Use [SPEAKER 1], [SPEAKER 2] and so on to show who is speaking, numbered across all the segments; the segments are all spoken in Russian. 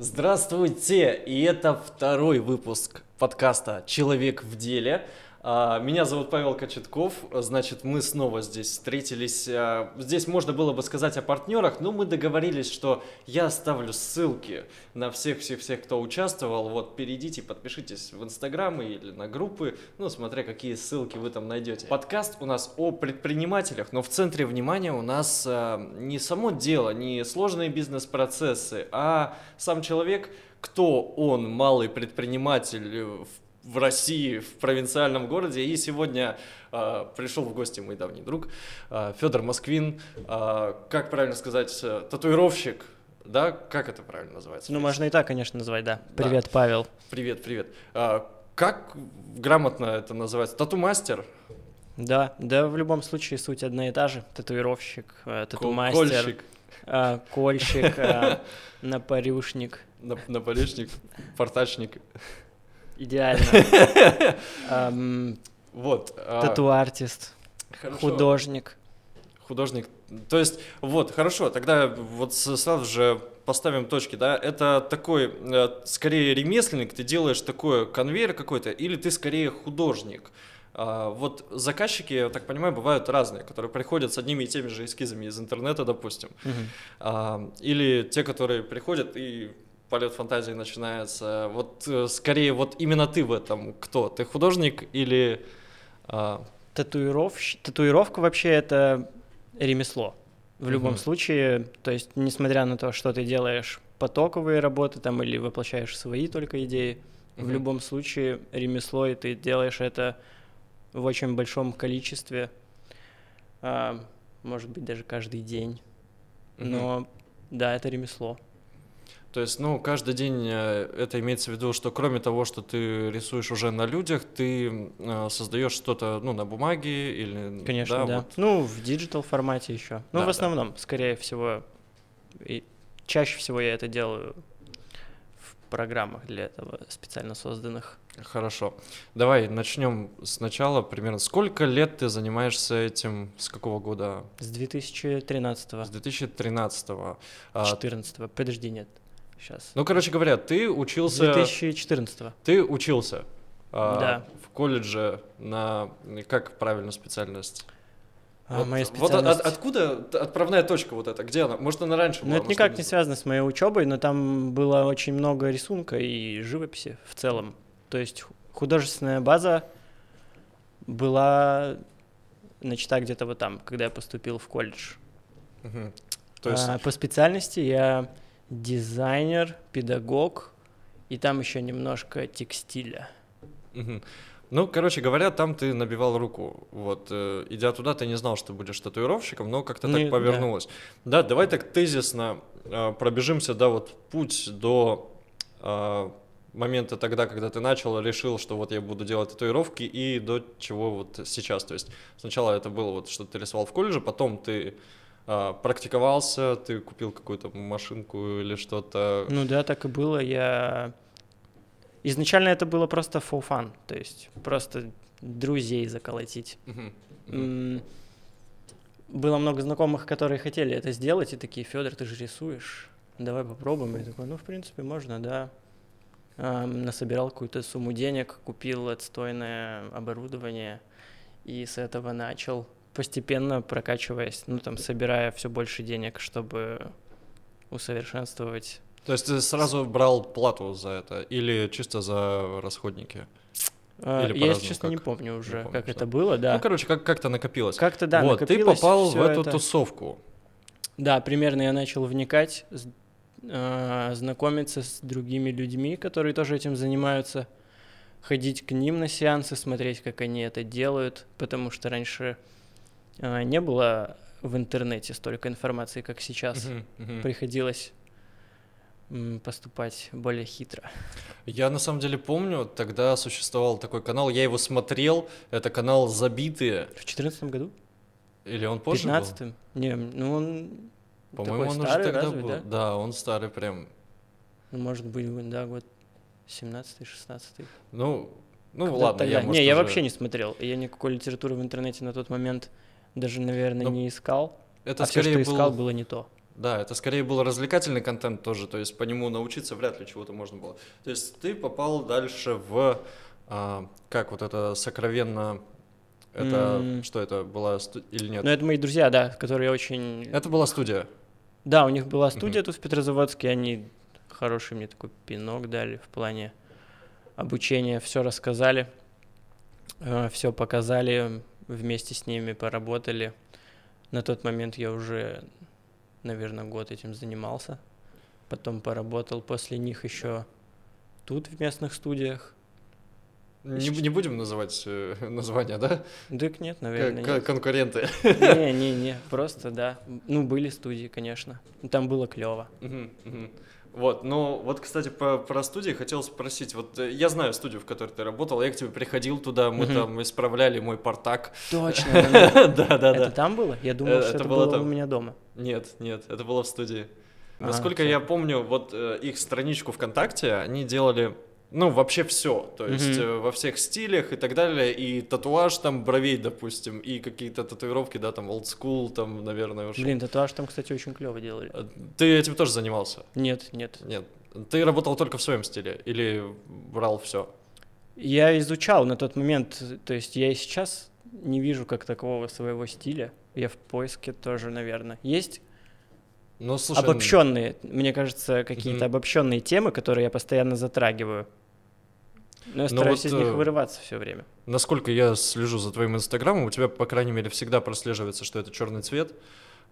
[SPEAKER 1] Здравствуйте! И это второй выпуск подкаста «Человек в деле». А, меня зовут Павел Кочетков, значит, мы снова здесь встретились. А, здесь можно было бы сказать о партнерах, но мы договорились, что я оставлю ссылки на всех-всех-всех, кто участвовал. Вот, перейдите, подпишитесь в Инстаграм или на группы, ну, смотря какие ссылки вы там найдете. Подкаст у нас о предпринимателях, но в центре внимания у нас а, не само дело, не сложные бизнес-процессы, а сам человек, кто он, малый предприниматель в в России, в провинциальном городе. И сегодня э, пришел в гости мой давний друг э, Федор Москвин, э, как правильно сказать, э, татуировщик, да, как это правильно называется?
[SPEAKER 2] Ну, можно и так, конечно, назвать, да. Привет, да. Павел.
[SPEAKER 1] Привет, привет. А, как грамотно это называется? Тату-мастер?
[SPEAKER 2] Да, да, в любом случае суть одна и та же. Татуировщик, э, тату-мастер. Кольщик. Э, кольщик, э, напорюшник.
[SPEAKER 1] Напорюшник, портачник.
[SPEAKER 2] Идеально. Вот. А, Тату-артист. Художник.
[SPEAKER 1] Художник. То есть, вот, хорошо, тогда вот сразу же поставим точки, да, это такой, э, скорее ремесленник, ты делаешь такой конвейер какой-то, или ты скорее художник? А, вот заказчики, я так понимаю, бывают разные, которые приходят с одними и теми же эскизами из интернета, допустим, угу. или те, которые приходят и полет фантазии начинается. Вот э, скорее вот именно ты в этом кто? Ты художник или...
[SPEAKER 2] А... Татуировщ... Татуировка вообще это ремесло. В любом угу. случае, то есть, несмотря на то, что ты делаешь потоковые работы там или воплощаешь свои только идеи, угу. в любом случае ремесло, и ты делаешь это в очень большом количестве, а, может быть, даже каждый день. Угу. Но да, это ремесло.
[SPEAKER 1] То есть, ну, каждый день э, это имеется в виду, что кроме того, что ты рисуешь уже на людях, ты э, создаешь что-то, ну, на бумаге или...
[SPEAKER 2] Конечно, да. да. Вот. Ну, в digital формате еще. Ну, да, в основном, да. скорее всего, и чаще всего я это делаю в программах для этого специально созданных.
[SPEAKER 1] Хорошо. Давай начнем сначала. Примерно сколько лет ты занимаешься этим? С какого года?
[SPEAKER 2] С 2013.
[SPEAKER 1] С 2013.
[SPEAKER 2] 14. А... Подожди, нет. Сейчас.
[SPEAKER 1] Ну, короче говоря, ты учился...
[SPEAKER 2] 2014
[SPEAKER 1] Ты учился
[SPEAKER 2] а, да.
[SPEAKER 1] в колледже на... Как правильно специальность?
[SPEAKER 2] А, вот, моя специальность...
[SPEAKER 1] вот от, откуда отправная точка вот эта? Где она? Может, она раньше
[SPEAKER 2] была? Ну, это никак не связано с моей учебой, но там было очень много рисунка и живописи в целом. То есть художественная база была начата где-то вот там, когда я поступил в колледж. Угу. То есть... а, по специальности я дизайнер, педагог, и там еще немножко текстиля.
[SPEAKER 1] Ну, короче говоря, там ты набивал руку. Вот, э, идя туда, ты не знал, что будешь татуировщиком, но как-то ну, так повернулось. Да. да, давай так тезисно э, пробежимся, да, вот путь до э, момента тогда, когда ты начал, решил, что вот я буду делать татуировки, и до чего вот сейчас. То есть сначала это было вот, что ты рисовал в колледже, потом ты практиковался, ты купил какую-то машинку или что-то?
[SPEAKER 2] Ну да, так и было. Я изначально это было просто for fun, то есть просто друзей заколотить. Uh-huh. Uh-huh. Было много знакомых, которые хотели это сделать, и такие, Федор, ты же рисуешь, давай попробуем. И такой, ну, в принципе, можно, да. Эм, насобирал какую-то сумму денег, купил отстойное оборудование, и с этого начал постепенно прокачиваясь, ну там собирая все больше денег, чтобы усовершенствовать.
[SPEAKER 1] То есть ты сразу брал плату за это или чисто за расходники?
[SPEAKER 2] А, или я, честно, как? не помню уже, не помню, как что? это было, да.
[SPEAKER 1] Ну, короче, как- как-то накопилось.
[SPEAKER 2] Как-то, да,
[SPEAKER 1] Вот, ты попал в эту это... тусовку.
[SPEAKER 2] Да, примерно я начал вникать, э, знакомиться с другими людьми, которые тоже этим занимаются, ходить к ним на сеансы, смотреть, как они это делают, потому что раньше а, не было в интернете столько информации, как сейчас. Uh-huh, uh-huh. Приходилось поступать более хитро.
[SPEAKER 1] Я на самом деле помню, тогда существовал такой канал, я его смотрел, это канал «Забитые».
[SPEAKER 2] В четырнадцатом году?
[SPEAKER 1] Или он позже 15
[SPEAKER 2] был? Не, ну он
[SPEAKER 1] По-моему, он старый, уже тогда разве, был. Да? да, он старый прям.
[SPEAKER 2] Ну, может быть, да, год 17-16.
[SPEAKER 1] Ну, ну Когда ладно,
[SPEAKER 2] тогда?
[SPEAKER 1] я, может,
[SPEAKER 2] Не,
[SPEAKER 1] уже...
[SPEAKER 2] я вообще не смотрел. Я никакой литературы в интернете на тот момент даже, наверное, ну, не искал. Это а все, что был... искал, было не то.
[SPEAKER 1] Да, это скорее был развлекательный контент тоже, то есть по нему научиться вряд ли чего-то можно было. То есть ты попал дальше в, а, как вот это сокровенно, это,
[SPEAKER 2] М.
[SPEAKER 1] что это, была сту- или нет?
[SPEAKER 2] Ну, это мои друзья, да, которые очень...
[SPEAKER 1] Это была студия.
[SPEAKER 2] Да, у них была студия тут в Петрозаводске, они хороший мне такой пинок дали в плане обучения, все рассказали, все показали, вместе с ними поработали. На тот момент я уже, наверное, год этим занимался. Потом поработал после них еще тут, в местных студиях.
[SPEAKER 1] Не, не будем называть э, названия, да?
[SPEAKER 2] Так нет, наверное,
[SPEAKER 1] к-
[SPEAKER 2] нет.
[SPEAKER 1] конкуренты.
[SPEAKER 2] Не-не-не, просто, да. Ну, были студии, конечно. Там было клево.
[SPEAKER 1] Мгм, мгм. Вот, ну вот, кстати, по, про студии хотел спросить. Вот э, я знаю студию, в которой ты работал, я к тебе приходил туда, мы
[SPEAKER 2] Мгм.
[SPEAKER 1] там исправляли мой портак.
[SPEAKER 2] Точно.
[SPEAKER 1] Да, да,
[SPEAKER 2] Это
[SPEAKER 1] да.
[SPEAKER 2] там было? Я думал,
[SPEAKER 1] Э,
[SPEAKER 2] что
[SPEAKER 1] это
[SPEAKER 2] это
[SPEAKER 1] было
[SPEAKER 2] у меня дома.
[SPEAKER 1] Нет, нет, это было в студии.
[SPEAKER 2] А,
[SPEAKER 1] Насколько я помню, вот э, их страничку ВКонтакте, они делали, ну, вообще все. То есть э, во всех стилях и так далее. И татуаж там бровей, допустим, и какие-то татуировки, да, там old school, там, наверное, ушел.
[SPEAKER 2] Блин, татуаж там, кстати, очень клево делали.
[SPEAKER 1] Э, Ты этим тоже занимался?
[SPEAKER 2] Нет, нет.
[SPEAKER 1] Нет. Ты работал только в своем стиле или брал все?
[SPEAKER 2] Я изучал на тот момент, то есть я и сейчас не вижу как такового своего стиля. Я в поиске тоже, наверное. Есть
[SPEAKER 1] Ну, слушай,
[SPEAKER 2] обобщенные, мне кажется, какие-то
[SPEAKER 1] Мгм.
[SPEAKER 2] обобщенные темы, которые я постоянно затрагиваю. Но я
[SPEAKER 1] Ну
[SPEAKER 2] стараюсь
[SPEAKER 1] вот,
[SPEAKER 2] из них
[SPEAKER 1] э,
[SPEAKER 2] вырываться все время.
[SPEAKER 1] насколько я слежу за твоим инстаграмом, у тебя, по крайней мере, всегда прослеживается, что это черный цвет,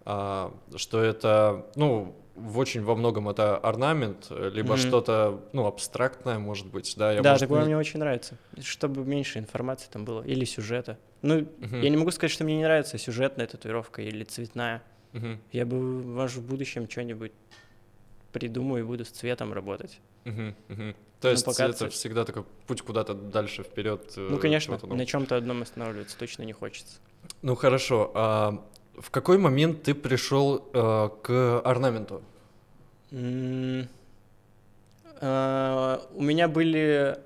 [SPEAKER 1] а, что это, ну, в очень во многом это орнамент, либо
[SPEAKER 2] Мгм.
[SPEAKER 1] что-то, ну, абстрактное, может быть, да? Я,
[SPEAKER 2] да,
[SPEAKER 1] может,
[SPEAKER 2] такое
[SPEAKER 1] не-
[SPEAKER 2] мне очень нравится. Чтобы меньше информации там было. Или сюжета. Ну,
[SPEAKER 1] Мгм,
[SPEAKER 2] я не могу сказать, что мне не нравится сюжетная татуировка или цветная.
[SPEAKER 1] мгм,
[SPEAKER 2] Я бы, может, в будущем что-нибудь придумаю и буду с цветом работать.
[SPEAKER 1] То
[SPEAKER 2] Ну,
[SPEAKER 1] есть
[SPEAKER 2] пока
[SPEAKER 1] это всегда такой путь куда-то дальше, вперед. э,
[SPEAKER 2] Ну, конечно, на чем-то одном останавливаться точно не хочется.
[SPEAKER 1] Ну, хорошо. а в какой момент ты пришел э, к орнаменту?
[SPEAKER 2] А, У меня были,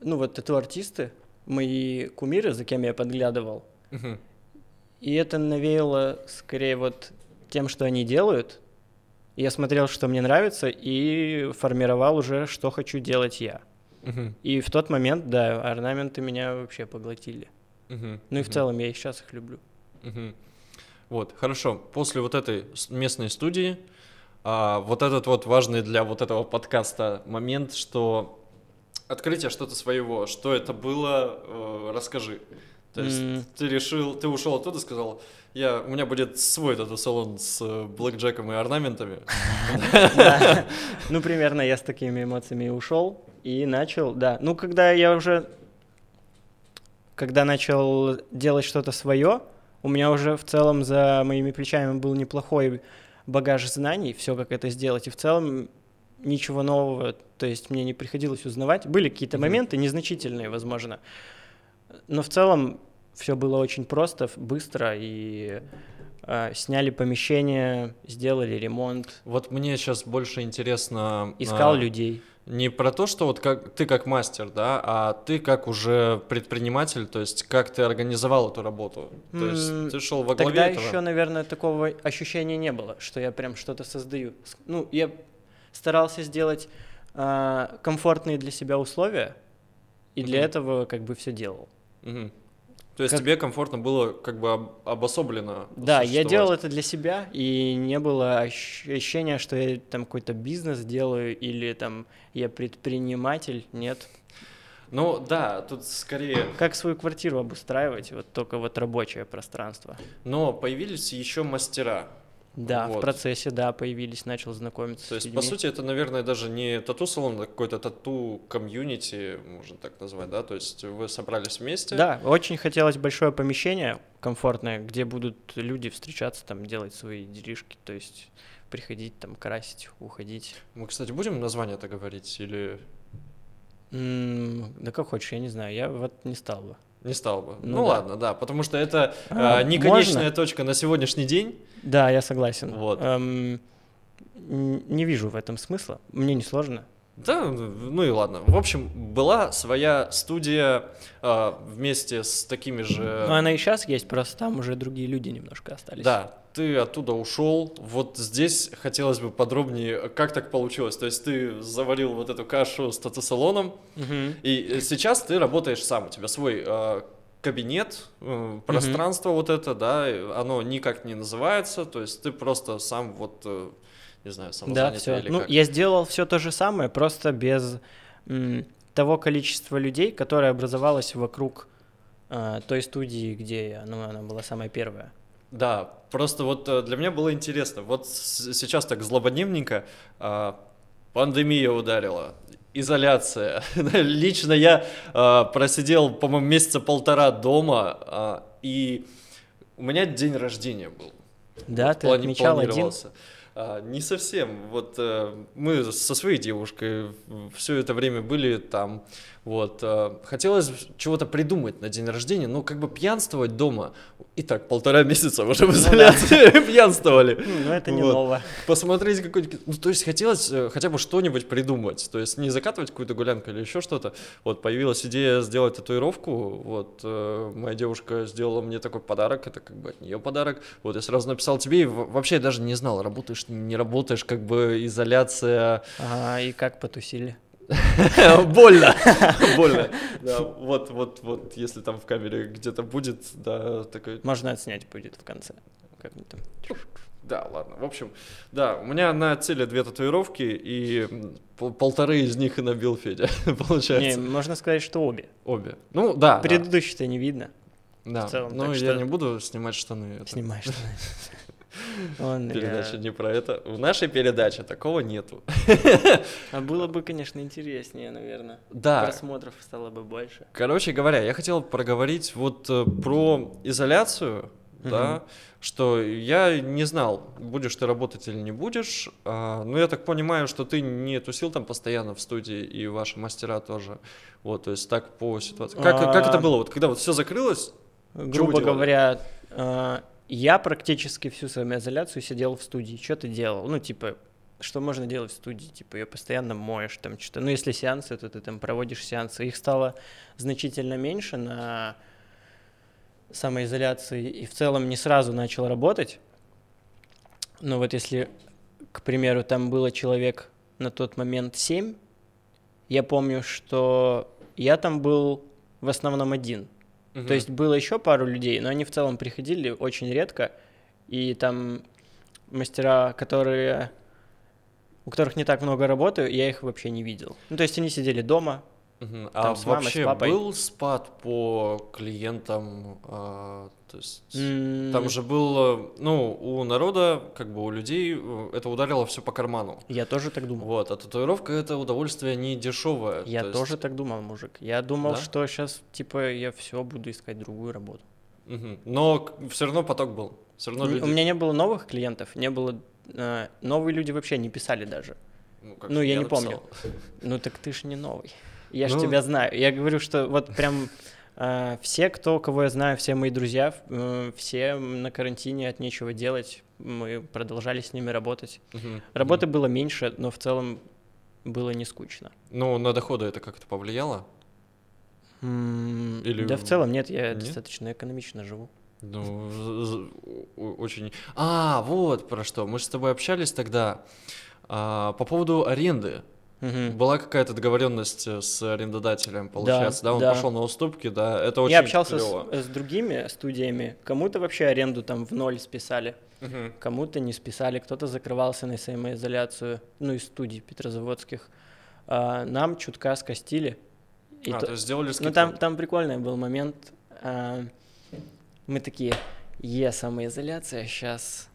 [SPEAKER 2] ну вот тату-артисты, мои кумиры, за кем я подглядывал, и это навеяло скорее вот тем, что они делают. Я смотрел, что мне нравится, и формировал уже, что хочу делать я.
[SPEAKER 1] мгм,
[SPEAKER 2] И в тот момент, да, орнаменты меня вообще поглотили.
[SPEAKER 1] мгм,
[SPEAKER 2] Ну и в целом я и сейчас их люблю.
[SPEAKER 1] Мгм. Вот, хорошо. После вот этой местной студии, а, вот этот вот важный для вот этого подкаста момент, что открытие что-то своего, что это было, э, расскажи. То есть
[SPEAKER 2] М.
[SPEAKER 1] ты решил, ты ушел оттуда, сказал, я, у меня будет свой тату-салон с э, блэкджеком и орнаментами.
[SPEAKER 2] Ну, примерно я с такими эмоциями ушел и начал, да. Ну, когда я уже, когда начал делать что-то свое, у меня уже в целом за моими плечами был неплохой багаж знаний, все как это сделать, и в целом ничего нового, то есть мне не приходилось узнавать. Были какие-то моменты, незначительные, возможно, но в целом все было очень просто, быстро, и а, сняли помещение, сделали ремонт,
[SPEAKER 1] Вот мне сейчас больше интересно...
[SPEAKER 2] искал
[SPEAKER 1] а,
[SPEAKER 2] людей.
[SPEAKER 1] Не про то, что вот как ты как мастер, да, а ты как уже предприниматель, то есть как ты организовал эту работу. То
[SPEAKER 2] М,
[SPEAKER 1] есть ты шел во главе
[SPEAKER 2] Тогда
[SPEAKER 1] этого.
[SPEAKER 2] еще, наверное, такого ощущения не было, что я прям что-то создаю. Ну, я старался сделать а, комфортные для себя условия, и для
[SPEAKER 1] Мгм.
[SPEAKER 2] этого как бы все делал.
[SPEAKER 1] Мгм. То есть
[SPEAKER 2] Как-
[SPEAKER 1] тебе комфортно было как бы об- обособленно.
[SPEAKER 2] Да, я делал это для себя, и не было ощ- ощущения, что я там какой-то бизнес делаю или там я предприниматель. Нет.
[SPEAKER 1] Ну да, тут скорее.
[SPEAKER 2] Как свою квартиру обустраивать, вот только вот рабочее пространство.
[SPEAKER 1] Но появились еще мастера.
[SPEAKER 2] Да,
[SPEAKER 1] Вот.
[SPEAKER 2] в процессе, да, появились, начал знакомиться
[SPEAKER 1] То есть, по
[SPEAKER 2] людьми.
[SPEAKER 1] сути, это, наверное, даже не тату-салон, а какой-то тату-комьюнити, можно так назвать, да? То есть вы собрались вместе.
[SPEAKER 2] Да, очень хотелось большое помещение комфортное, где будут люди встречаться, там делать свои делишки, то есть приходить, там красить, уходить.
[SPEAKER 1] Мы, кстати, будем название это говорить или
[SPEAKER 2] М, да как хочешь, я не знаю, я вот не стал бы.
[SPEAKER 1] Не стал бы?
[SPEAKER 2] Ну
[SPEAKER 1] Ну,
[SPEAKER 2] да.
[SPEAKER 1] ладно, да, потому что это
[SPEAKER 2] А,
[SPEAKER 1] а, не конечная
[SPEAKER 2] можно?
[SPEAKER 1] точка на сегодняшний день.
[SPEAKER 2] Да, я согласен.
[SPEAKER 1] Вот.
[SPEAKER 2] Эм, не вижу в этом смысла, мне не сложно.
[SPEAKER 1] Да, ну и ладно. В общем, была своя студия э, вместе с такими же...
[SPEAKER 2] Ну, она и сейчас есть, просто там уже другие люди немножко остались.
[SPEAKER 1] Да, ты оттуда ушел. Вот здесь хотелось бы подробнее, как так получилось. То есть ты заварил вот эту кашу с тату-салоном,
[SPEAKER 2] Мгм.
[SPEAKER 1] и сейчас ты работаешь сам. У тебя свой э, кабинет, э, пространство вот это, да, оно никак не называется. То есть ты просто сам вот, э, не знаю,
[SPEAKER 2] Да,
[SPEAKER 1] самозанятый
[SPEAKER 2] все.
[SPEAKER 1] или
[SPEAKER 2] Ну,
[SPEAKER 1] как.
[SPEAKER 2] я сделал все то же самое, просто без м, того количества людей, которое образовалось вокруг а, той студии, где я, ну, она была самая первая.
[SPEAKER 1] Да, просто вот э, для меня было интересно. Вот сейчас так злободневненько а, пандемия ударила, изоляция. Лично я а, просидел, по-моему, месяца полтора дома, а, и у меня день рождения был.
[SPEAKER 2] Да,
[SPEAKER 1] Вот
[SPEAKER 2] ты отмечал один.
[SPEAKER 1] А, не совсем. Вот э, мы со своей девушкой все это время были там. Вот. э, хотелось чего-то придумать на день рождения, но как бы пьянствовать дома. И так, полтора месяца уже в
[SPEAKER 2] Ну да.
[SPEAKER 1] изоляции пьянствовали.
[SPEAKER 2] Ну, ну, это не
[SPEAKER 1] Вот.
[SPEAKER 2] ново.
[SPEAKER 1] Посмотреть какой-нибудь... Ну, то есть хотелось э, хотя бы что-нибудь придумать. То есть не закатывать какую-то гулянку или еще что-то. Вот появилась идея сделать татуировку. Вот э, моя девушка сделала мне такой подарок. Это как бы от нее подарок. Вот я сразу написал тебе. И вообще я даже не знал, работаешь, не работаешь. Как бы изоляция...
[SPEAKER 2] Ага, и как потусили?
[SPEAKER 1] Больно. Больно. Да, вот, вот, вот, если там в камере где-то будет, да, такой...
[SPEAKER 2] Можно отснять будет в конце. Как-нибудь там.
[SPEAKER 1] Да, ладно. В общем, да, у меня на теле две татуировки, и полторы из них и набил Федя,
[SPEAKER 2] Не,
[SPEAKER 1] получается.
[SPEAKER 2] можно сказать, что обе.
[SPEAKER 1] Обе. Ну, да. да,
[SPEAKER 2] Предыдущий-то не видно.
[SPEAKER 1] да.
[SPEAKER 2] в целом,
[SPEAKER 1] Ну, я
[SPEAKER 2] что-
[SPEAKER 1] не буду снимать штаны. это
[SPEAKER 2] Снимаешь. Он,
[SPEAKER 1] Передача
[SPEAKER 2] э,
[SPEAKER 1] не про это. В нашей передаче такого нету.
[SPEAKER 2] А было бы, конечно, интереснее, наверное.
[SPEAKER 1] Да.
[SPEAKER 2] Просмотров стало бы больше.
[SPEAKER 1] Короче говоря, я хотел проговорить вот э, про изоляцию, да, что я не знал, будешь ты работать или не будешь, а, но я так понимаю, что ты не тусил там постоянно в студии, и ваши мастера тоже, вот, то есть так по ситуации. Как, как это
[SPEAKER 2] А.
[SPEAKER 1] было, вот когда вот все закрылось,
[SPEAKER 2] Грубо говоря, э, я практически всю самоизоляцию сидел в студии. Что ты делал? Ну, типа, что можно делать в студии? Типа, ее постоянно моешь, там что-то. Ну, если сеансы, то ты там проводишь сеансы. Их стало значительно меньше на самоизоляции, и в целом не сразу начал работать. Но вот если, к примеру, там было человек на тот момент 7, я помню, что я там был в основном один. То есть было еще пару людей, но они в целом приходили очень редко, и там мастера, которые у которых не так много работы, я их вообще не видел. Ну, то есть они сидели дома. Там
[SPEAKER 1] А
[SPEAKER 2] с мамой, с
[SPEAKER 1] вообще
[SPEAKER 2] папой.
[SPEAKER 1] был спад по клиентам, а, то есть...
[SPEAKER 2] М,
[SPEAKER 1] Там же был, ну, у народа, как бы у людей, э, это ударило все по карману.
[SPEAKER 2] Я тоже так думал.
[SPEAKER 1] Вот, а татуировка это удовольствие не дешевое.
[SPEAKER 2] Я
[SPEAKER 1] то есть-
[SPEAKER 2] тоже так думал, мужик. Я думал,
[SPEAKER 1] Да?
[SPEAKER 2] что сейчас, типа, я все буду искать другую работу.
[SPEAKER 1] Мгм. Но все равно поток был. Все равно люди...
[SPEAKER 2] У меня не было новых клиентов, не было... э, новые люди вообще не писали даже.
[SPEAKER 1] как
[SPEAKER 2] ну, я не
[SPEAKER 1] написал.
[SPEAKER 2] помню. Ну так ты ж не новый. Я ж
[SPEAKER 1] Ну.
[SPEAKER 2] тебя знаю. Я говорю, что вот прям э, все, кто, кого я знаю, все мои друзья, э, все на карантине от нечего делать. Мы продолжали с ними работать.
[SPEAKER 1] Мгм.
[SPEAKER 2] Работы
[SPEAKER 1] Мгм.
[SPEAKER 2] было меньше, но в целом было не скучно.
[SPEAKER 1] Ну, на доходы это как-то повлияло? Или
[SPEAKER 2] Да в целом нет, я
[SPEAKER 1] нет?
[SPEAKER 2] достаточно экономично живу.
[SPEAKER 1] Ну, очень... А, вот про что. Мы же с тобой общались тогда а, по поводу аренды.
[SPEAKER 2] Мгм.
[SPEAKER 1] Была какая-то договоренность э, с арендодателем, получается, да? Он
[SPEAKER 2] да.
[SPEAKER 1] пошел на уступки, да? Это очень
[SPEAKER 2] Я общался с, с другими студиями. Кому-то вообще аренду там в ноль списали,
[SPEAKER 1] Мгм.
[SPEAKER 2] кому-то не списали, кто-то закрывался на самоизоляцию, ну, из студий петрозаводских. А, нам чутка скостили. И
[SPEAKER 1] а,
[SPEAKER 2] то-
[SPEAKER 1] то есть сделали
[SPEAKER 2] Ну,
[SPEAKER 1] скидку?
[SPEAKER 2] там, там прикольный был момент. а, мы такие, е, самоизоляция, сейчас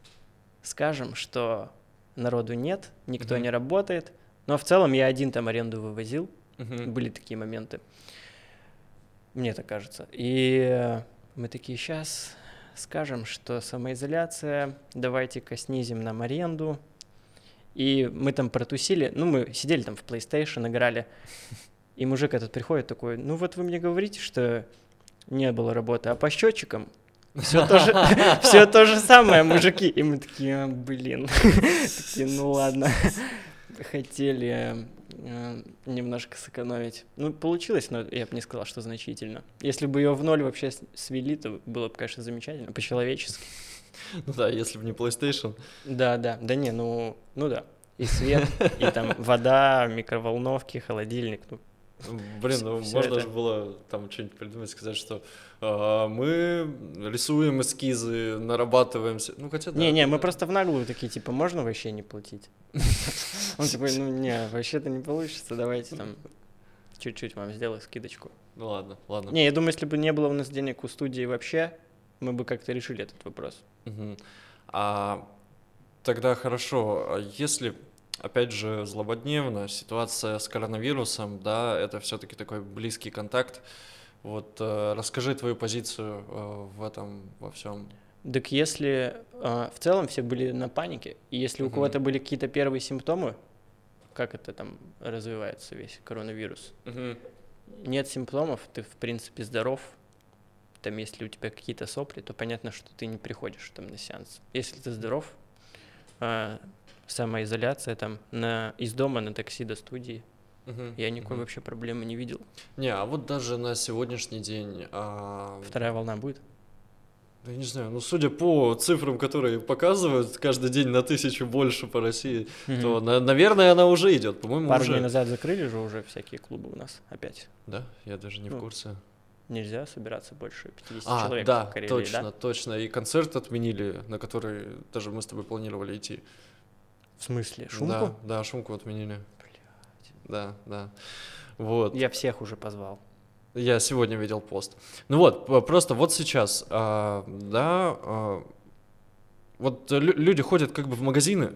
[SPEAKER 2] скажем, что народу нет, никто
[SPEAKER 1] Мгм.
[SPEAKER 2] не работает. Но в целом я один там аренду вывозил.
[SPEAKER 1] Мгм.
[SPEAKER 2] Были такие моменты. Мне так кажется. И э, мы такие, сейчас скажем, что самоизоляция, давайте-ка снизим нам аренду. И мы там протусили, ну, мы сидели там в PlayStation, играли. И мужик этот приходит такой, ну вот вы мне говорите, что не было работы, а по счетчикам все то, же, все то же самое, мужики. И мы такие, «А, блин. Такие, ну ладно. Хотели э, немножко сэкономить. Ну, получилось, но я бы не сказал, что значительно. Если бы ее в ноль вообще свели, то было бы, конечно, замечательно, по-человечески.
[SPEAKER 1] Ну да, если бы не PlayStation.
[SPEAKER 2] Да, да, да не, ну, ну да. И свет, и там вода, микроволновки, холодильник, ну,
[SPEAKER 1] Блин, ну можно это... же было там что-нибудь придумать, сказать, что э, мы рисуем эскизы, нарабатываемся. Ну, хотя
[SPEAKER 2] да. Не-не, мы просто в наглую такие, типа, можно вообще не платить? Он такой, ну не, вообще-то не получится, давайте там чуть-чуть вам сделаю скидочку.
[SPEAKER 1] Ну ладно, ладно.
[SPEAKER 2] Не, я думаю, если бы не было у нас денег у студии вообще, мы бы как-то решили этот вопрос.
[SPEAKER 1] А тогда хорошо, а если опять же, злободневно. Ситуация с коронавирусом, да, это все-таки такой близкий контакт. Вот э, расскажи твою позицию э, в этом во всем.
[SPEAKER 2] Так если э, в целом все были на панике, и если у кого-то были какие-то первые симптомы, как это там развивается весь коронавирус, нет симптомов, ты в принципе здоров, там если у тебя какие-то сопли, то понятно, что ты не приходишь там на сеанс. Если ты здоров, э, самоизоляция там на, из дома на такси до студии. Угу, Я никакой угу. вообще проблемы не видел.
[SPEAKER 1] Не, а вот даже на сегодняшний день...
[SPEAKER 2] А... Вторая волна будет?
[SPEAKER 1] Да я не знаю, ну судя по цифрам, которые показывают каждый день на тысячу больше по России, угу. то, на, наверное, она уже идет, по-моему,
[SPEAKER 2] Пару
[SPEAKER 1] уже.
[SPEAKER 2] дней назад закрыли же уже всякие клубы у нас опять.
[SPEAKER 1] Да? Я даже не ну, в курсе.
[SPEAKER 2] Нельзя собираться больше 50
[SPEAKER 1] а,
[SPEAKER 2] человек
[SPEAKER 1] да,
[SPEAKER 2] в Карелии,
[SPEAKER 1] точно,
[SPEAKER 2] да?
[SPEAKER 1] точно. И концерт отменили, на который даже мы с тобой планировали идти.
[SPEAKER 2] В смысле? Шумку?
[SPEAKER 1] Да, да, шумку отменили. Блядь. Да, да. Вот.
[SPEAKER 2] Я всех уже позвал.
[SPEAKER 1] Я сегодня видел пост. Ну вот, просто вот сейчас, а, да, а, вот люди ходят как бы в магазины,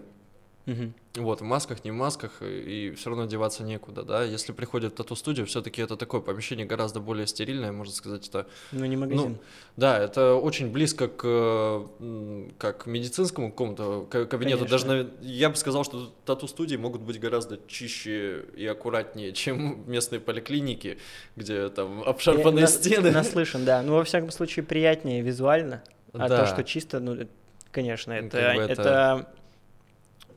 [SPEAKER 1] Угу. Вот, в масках, не в масках, и все равно деваться некуда, да. Если приходит в тату-студию, все-таки это такое помещение гораздо более стерильное, можно сказать, это...
[SPEAKER 2] Ну, не магазин. Ну,
[SPEAKER 1] да, это очень близко к, как медицинскому какому-то кабинету. Конечно. Даже, я бы сказал, что тату-студии могут быть гораздо чище и аккуратнее, чем местные поликлиники, где там обшарпанные я стены.
[SPEAKER 2] Наслышан, да. Ну, во всяком случае, приятнее визуально. А да. то, что чисто, ну, конечно, это, это... это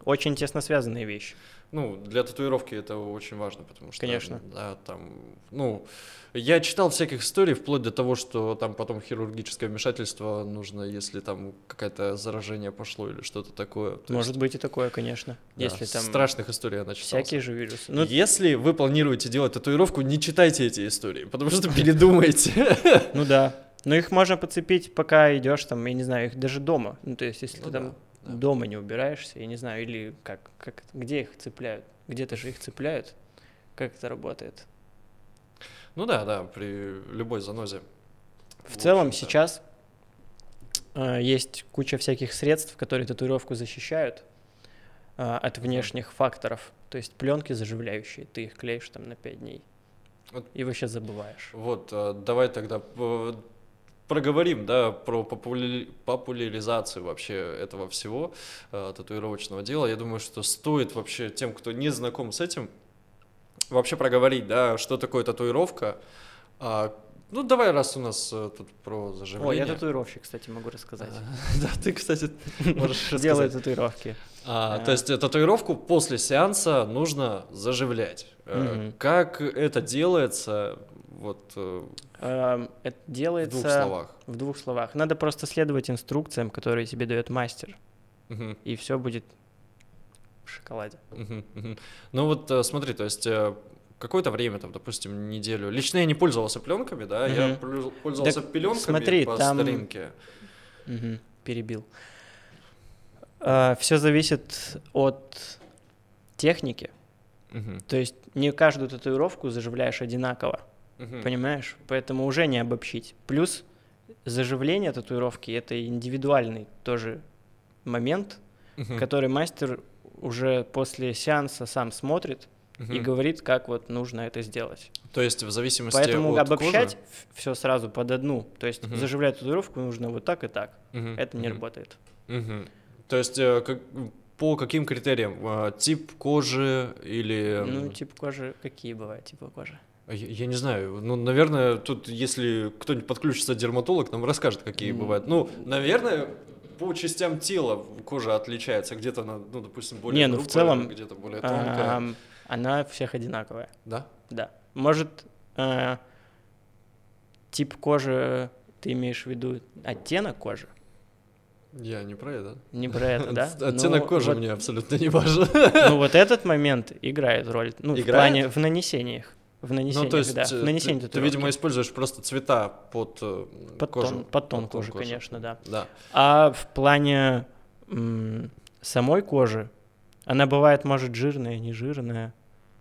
[SPEAKER 2] очень тесно связанные вещи.
[SPEAKER 1] Ну, для татуировки это очень важно, потому что...
[SPEAKER 2] Конечно.
[SPEAKER 1] Да, там, ну, я читал всяких историй, вплоть до того, что там потом хирургическое вмешательство нужно, если там какое-то заражение пошло или что-то такое.
[SPEAKER 2] То Может есть... быть и такое, конечно.
[SPEAKER 1] Да,
[SPEAKER 2] если там...
[SPEAKER 1] Страшных историй я начитался.
[SPEAKER 2] Всякие же вирусы.
[SPEAKER 1] Ну... Если вы планируете делать татуировку, не читайте эти истории, потому что передумайте.
[SPEAKER 2] Ну да. Но их можно подцепить, пока идешь там, я не знаю, их даже дома. Ну, то есть, если ну, ты там да. дома не убираешься, я не знаю, или как, как, где их цепляют? Где-то же их цепляют. Как это работает?
[SPEAKER 1] Ну да, да, при любой занозе.
[SPEAKER 2] В, в целом сейчас э, есть куча всяких средств, которые татуировку защищают э, от внешних факторов. То есть пленки заживляющие, ты их клеишь там на 5 дней. Вот, и вообще забываешь.
[SPEAKER 1] Вот, э, давай тогда э, проговорим, да, про популяри... популяризацию вообще этого всего э, татуировочного дела. Я думаю, что стоит вообще тем, кто не знаком с этим, вообще проговорить, да, что такое татуировка. А, ну, давай, раз у нас э, тут про заживление. О,
[SPEAKER 2] я татуировщик, кстати, могу рассказать.
[SPEAKER 1] Да, ты, кстати, можешь рассказать.
[SPEAKER 2] Делаю татуировки.
[SPEAKER 1] А, то есть э, татуировку после сеанса нужно заживлять. Как это делается? Вот
[SPEAKER 2] Эм, это делается...
[SPEAKER 1] В двух словах.
[SPEAKER 2] В двух словах. Надо просто следовать инструкциям, которые тебе дает мастер. Угу. И все будет в шоколаде. Угу,
[SPEAKER 1] угу. Ну вот э, смотри, то есть э, какое-то время, там, допустим, неделю. Лично я не пользовался пленками, да, угу. я пользовался так пеленками
[SPEAKER 2] смотри,
[SPEAKER 1] по
[SPEAKER 2] там...
[SPEAKER 1] старинке.
[SPEAKER 2] Угу, перебил. Uh, все зависит от техники. Угу. То есть не каждую татуировку заживляешь одинаково. Угу. Понимаешь? Поэтому уже не обобщить. Плюс заживление татуировки это индивидуальный тоже момент, угу. который мастер уже после сеанса сам смотрит угу. и говорит, как вот нужно это сделать.
[SPEAKER 1] То есть в зависимости
[SPEAKER 2] Поэтому
[SPEAKER 1] от
[SPEAKER 2] обобщать
[SPEAKER 1] кожи?
[SPEAKER 2] все сразу под одну. То есть угу. заживлять татуировку нужно вот так и так. Угу. Это не угу. работает.
[SPEAKER 1] Угу. То есть э, как, по каким критериям? Э, тип кожи или...
[SPEAKER 2] Ну, тип кожи, какие бывают типы кожи?
[SPEAKER 1] Я, я не знаю. Ну, наверное, тут, если кто-нибудь подключится дерматолог, нам расскажет, какие mm. бывают. Ну, наверное, по частям тела кожа отличается. Где-то она, ну, допустим, более
[SPEAKER 2] не, ну,
[SPEAKER 1] грубая,
[SPEAKER 2] в целом,
[SPEAKER 1] где-то более тонкая.
[SPEAKER 2] Она всех одинаковая.
[SPEAKER 1] Да?
[SPEAKER 2] Да. Может, э, тип кожи, ты имеешь в виду оттенок кожи?
[SPEAKER 1] Я не про это.
[SPEAKER 2] Не про это, да?
[SPEAKER 1] Оттенок
[SPEAKER 2] Ну,
[SPEAKER 1] кожи
[SPEAKER 2] вот-
[SPEAKER 1] мне абсолютно не важен.
[SPEAKER 2] Ну, вот этот момент играет роль. Ну, в плане, в нанесениях. В нанесениях,
[SPEAKER 1] Ну, то есть
[SPEAKER 2] да.
[SPEAKER 1] э,
[SPEAKER 2] В нанесении
[SPEAKER 1] ты, ты, видимо, используешь просто цвета под э,
[SPEAKER 2] Под
[SPEAKER 1] кожу.
[SPEAKER 2] тон- под тон кожи, конечно, да.
[SPEAKER 1] Да.
[SPEAKER 2] А в плане м, самой кожи, она бывает, может, жирная, не жирная,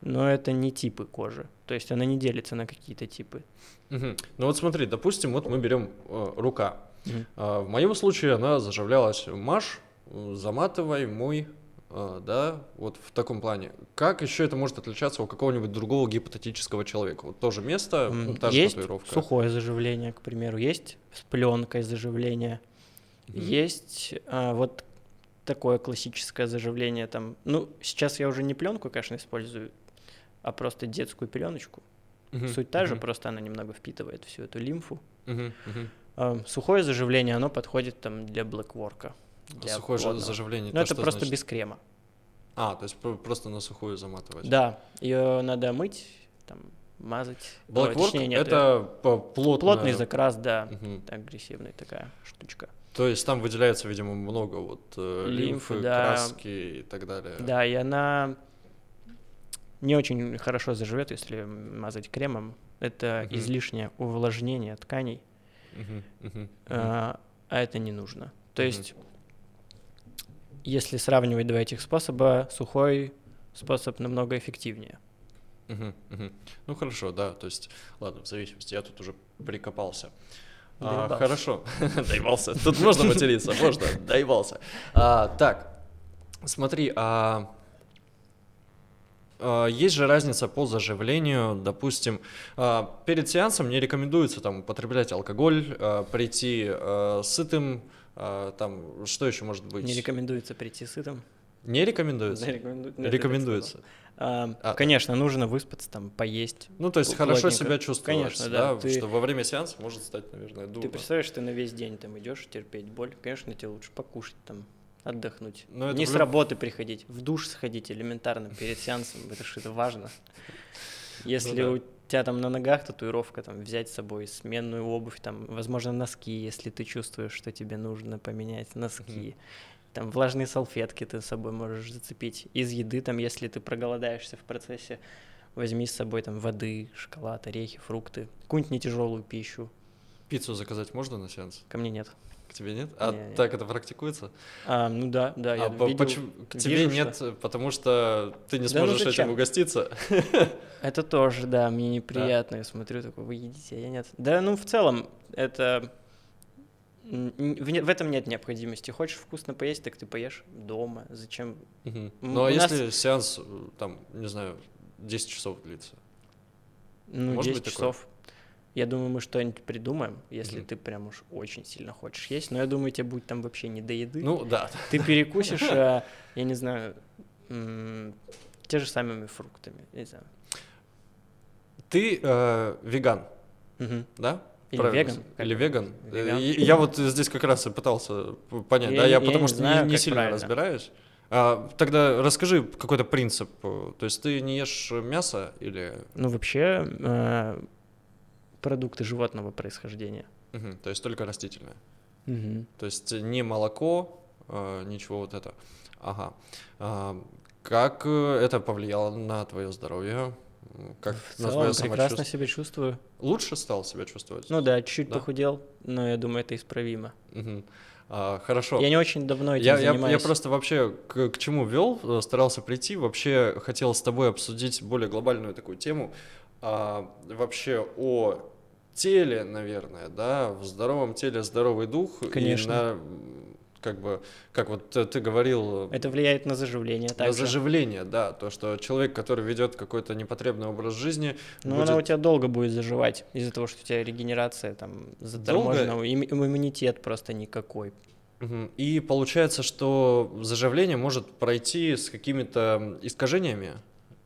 [SPEAKER 2] но это не типы кожи. То есть она не делится на какие-то типы.
[SPEAKER 1] Мгм. Ну вот смотри, допустим, вот мы берем э, рука.
[SPEAKER 2] Мгм.
[SPEAKER 1] А, В моем случае она заживлялась маш, э, заматывай, мой, э, да, вот в таком плане. Как еще это может отличаться у какого-нибудь другого гипотетического человека? Вот тоже место, ну, та же
[SPEAKER 2] Есть
[SPEAKER 1] татуировка.
[SPEAKER 2] сухое заживление, к примеру, есть с пленкой заживление,
[SPEAKER 1] Мгм.
[SPEAKER 2] есть а, вот такое классическое заживление там. Ну, сейчас я уже не пленку, конечно, использую, а просто детскую пеленочку.
[SPEAKER 1] Мгм.
[SPEAKER 2] Суть та же,
[SPEAKER 1] Мгм.
[SPEAKER 2] просто она немного впитывает всю эту лимфу.
[SPEAKER 1] Мгм. Мгм.
[SPEAKER 2] А, Сухое заживление, оно подходит там для блэкворка. Для
[SPEAKER 1] Сухое
[SPEAKER 2] плотного.
[SPEAKER 1] заживление.
[SPEAKER 2] Ну,
[SPEAKER 1] то
[SPEAKER 2] это просто
[SPEAKER 1] значит?
[SPEAKER 2] без крема.
[SPEAKER 1] А, то есть про- просто на сухую заматывать.
[SPEAKER 2] Да, ее надо мыть, там, мазать. Нет,
[SPEAKER 1] это по- плотно.
[SPEAKER 2] плотный закрас, да,
[SPEAKER 1] Мгм.
[SPEAKER 2] агрессивная такая штучка.
[SPEAKER 1] То есть там выделяется, видимо, много вот э,
[SPEAKER 2] Лимфы,
[SPEAKER 1] лимфы,
[SPEAKER 2] да.
[SPEAKER 1] краски и так далее.
[SPEAKER 2] Да, и она не очень хорошо заживет, если мазать кремом. Это
[SPEAKER 1] Мгм.
[SPEAKER 2] излишнее увлажнение тканей,
[SPEAKER 1] мгм, мгм.
[SPEAKER 2] а, а это не нужно. То
[SPEAKER 1] Мгм.
[SPEAKER 2] есть, если сравнивать два этих способа, сухой способ намного эффективнее.
[SPEAKER 1] Мгм, мгм. Ну хорошо, да, то есть, ладно, в зависимости, я тут уже прикопался. А, хорошо, доебался. Тут можно материться, можно, доебался. А, так, смотри, а, есть же разница по заживлению, допустим, а, перед сеансом не рекомендуется там употреблять алкоголь, а, прийти а, сытым, а, там, что еще может быть?
[SPEAKER 2] Не рекомендуется прийти сытым.
[SPEAKER 1] Не рекомендуется?
[SPEAKER 2] Да, рекоменду- ты
[SPEAKER 1] Рекомендуется.
[SPEAKER 2] А,
[SPEAKER 1] А.
[SPEAKER 2] Конечно, нужно выспаться, там, поесть.
[SPEAKER 1] Ну, то есть
[SPEAKER 2] Пл-
[SPEAKER 1] хорошо
[SPEAKER 2] плотненько.
[SPEAKER 1] себя чувствовать,
[SPEAKER 2] Конечно, да.
[SPEAKER 1] да,
[SPEAKER 2] Ты-
[SPEAKER 1] что во время сеанса может стать, наверное,
[SPEAKER 2] Ты
[SPEAKER 1] дурно.
[SPEAKER 2] представляешь, ты на весь день там идешь терпеть боль, конечно, тебе лучше покушать там, отдохнуть.
[SPEAKER 1] Но
[SPEAKER 2] Не с работы приходить, в душ сходить элементарно перед сеансом, это что это важно. Если
[SPEAKER 1] да.
[SPEAKER 2] у тебя там на ногах татуировка, там взять с собой сменную обувь, там, возможно, носки, если ты чувствуешь, что тебе нужно поменять носки. Там влажные салфетки ты с собой можешь зацепить. Из еды, там, если ты проголодаешься в процессе, возьми с собой там воды, шоколад, орехи, фрукты, какую-нибудь нетяжелую пищу.
[SPEAKER 1] Пиццу заказать можно на сеанс?
[SPEAKER 2] Ко мне нет.
[SPEAKER 1] К тебе нет? А
[SPEAKER 2] Не, не.
[SPEAKER 1] так это практикуется?
[SPEAKER 2] А, ну да, да, я
[SPEAKER 1] а
[SPEAKER 2] видел.
[SPEAKER 1] почему- к тебе
[SPEAKER 2] вижу,
[SPEAKER 1] нет,
[SPEAKER 2] что-
[SPEAKER 1] потому что ты не
[SPEAKER 2] Да ну
[SPEAKER 1] сможешь этим угоститься?
[SPEAKER 2] Это тоже, да, мне неприятно. Я смотрю, такой, вы едите, а я нет. Да, ну в целом, это... В, в этом нет необходимости. Хочешь вкусно поесть, так ты поешь дома. Зачем? М,
[SPEAKER 1] Ну а
[SPEAKER 2] нас-
[SPEAKER 1] если сеанс, э, там, не знаю, 10 часов длится?
[SPEAKER 2] Ну,
[SPEAKER 1] Может
[SPEAKER 2] 10
[SPEAKER 1] быть такое?
[SPEAKER 2] Я думаю, мы что-нибудь придумаем, если
[SPEAKER 1] Мгм.
[SPEAKER 2] ты прям уж очень сильно хочешь есть. Но я думаю, тебе будет там вообще не до еды.
[SPEAKER 1] Ну да.
[SPEAKER 2] Ты перекусишь, а, я не знаю, те же самыми фруктами. я Не знаю.
[SPEAKER 1] Ты э, веган, да?
[SPEAKER 2] Или
[SPEAKER 1] Правильно
[SPEAKER 2] веган,
[SPEAKER 1] Или веган.
[SPEAKER 2] Веган.
[SPEAKER 1] Э, Я вот здесь как раз и пытался понять,
[SPEAKER 2] Я
[SPEAKER 1] да, я
[SPEAKER 2] я
[SPEAKER 1] потому
[SPEAKER 2] не
[SPEAKER 1] что
[SPEAKER 2] знаю,
[SPEAKER 1] не, не сильно
[SPEAKER 2] правильно.
[SPEAKER 1] разбираюсь. А, тогда расскажи какой-то принцип. э, То есть ты не ешь мясо или...
[SPEAKER 2] Ну, вообще, э, продукты животного происхождения.
[SPEAKER 1] Мгм, то есть только растительное.
[SPEAKER 2] Мгм.
[SPEAKER 1] То есть не молоко, э, ничего вот это. Ага. А, Как э, это повлияло на твое здоровье? Как
[SPEAKER 2] В
[SPEAKER 1] на
[SPEAKER 2] целом прекрасно себя чувствую.
[SPEAKER 1] Лучше стал себя чувствовать?
[SPEAKER 2] Ну да, чуть-чуть
[SPEAKER 1] Да?
[SPEAKER 2] похудел, но я думаю, это исправимо.
[SPEAKER 1] Мгм. А, Хорошо.
[SPEAKER 2] Я не очень давно этим
[SPEAKER 1] Я, я-
[SPEAKER 2] занимаюсь.
[SPEAKER 1] я просто вообще к, к чему вел, э, старался прийти, вообще хотел с тобой обсудить более глобальную такую тему, а, вообще о теле, наверное, да, в здоровом теле здоровый дух. и
[SPEAKER 2] Конечно.
[SPEAKER 1] на, м, как бы, как вот ты, говорил,
[SPEAKER 2] Это влияет на заживление
[SPEAKER 1] на
[SPEAKER 2] также.
[SPEAKER 1] заживление, да, то, что человек, который ведет какой-то непотребный образ жизни,
[SPEAKER 2] Но
[SPEAKER 1] будет-
[SPEAKER 2] она у тебя долго будет заживать из-за того, что у тебя регенерация там заторможена, им- иммунитет просто никакой.
[SPEAKER 1] И получается, что заживление может пройти с какими-то искажениями?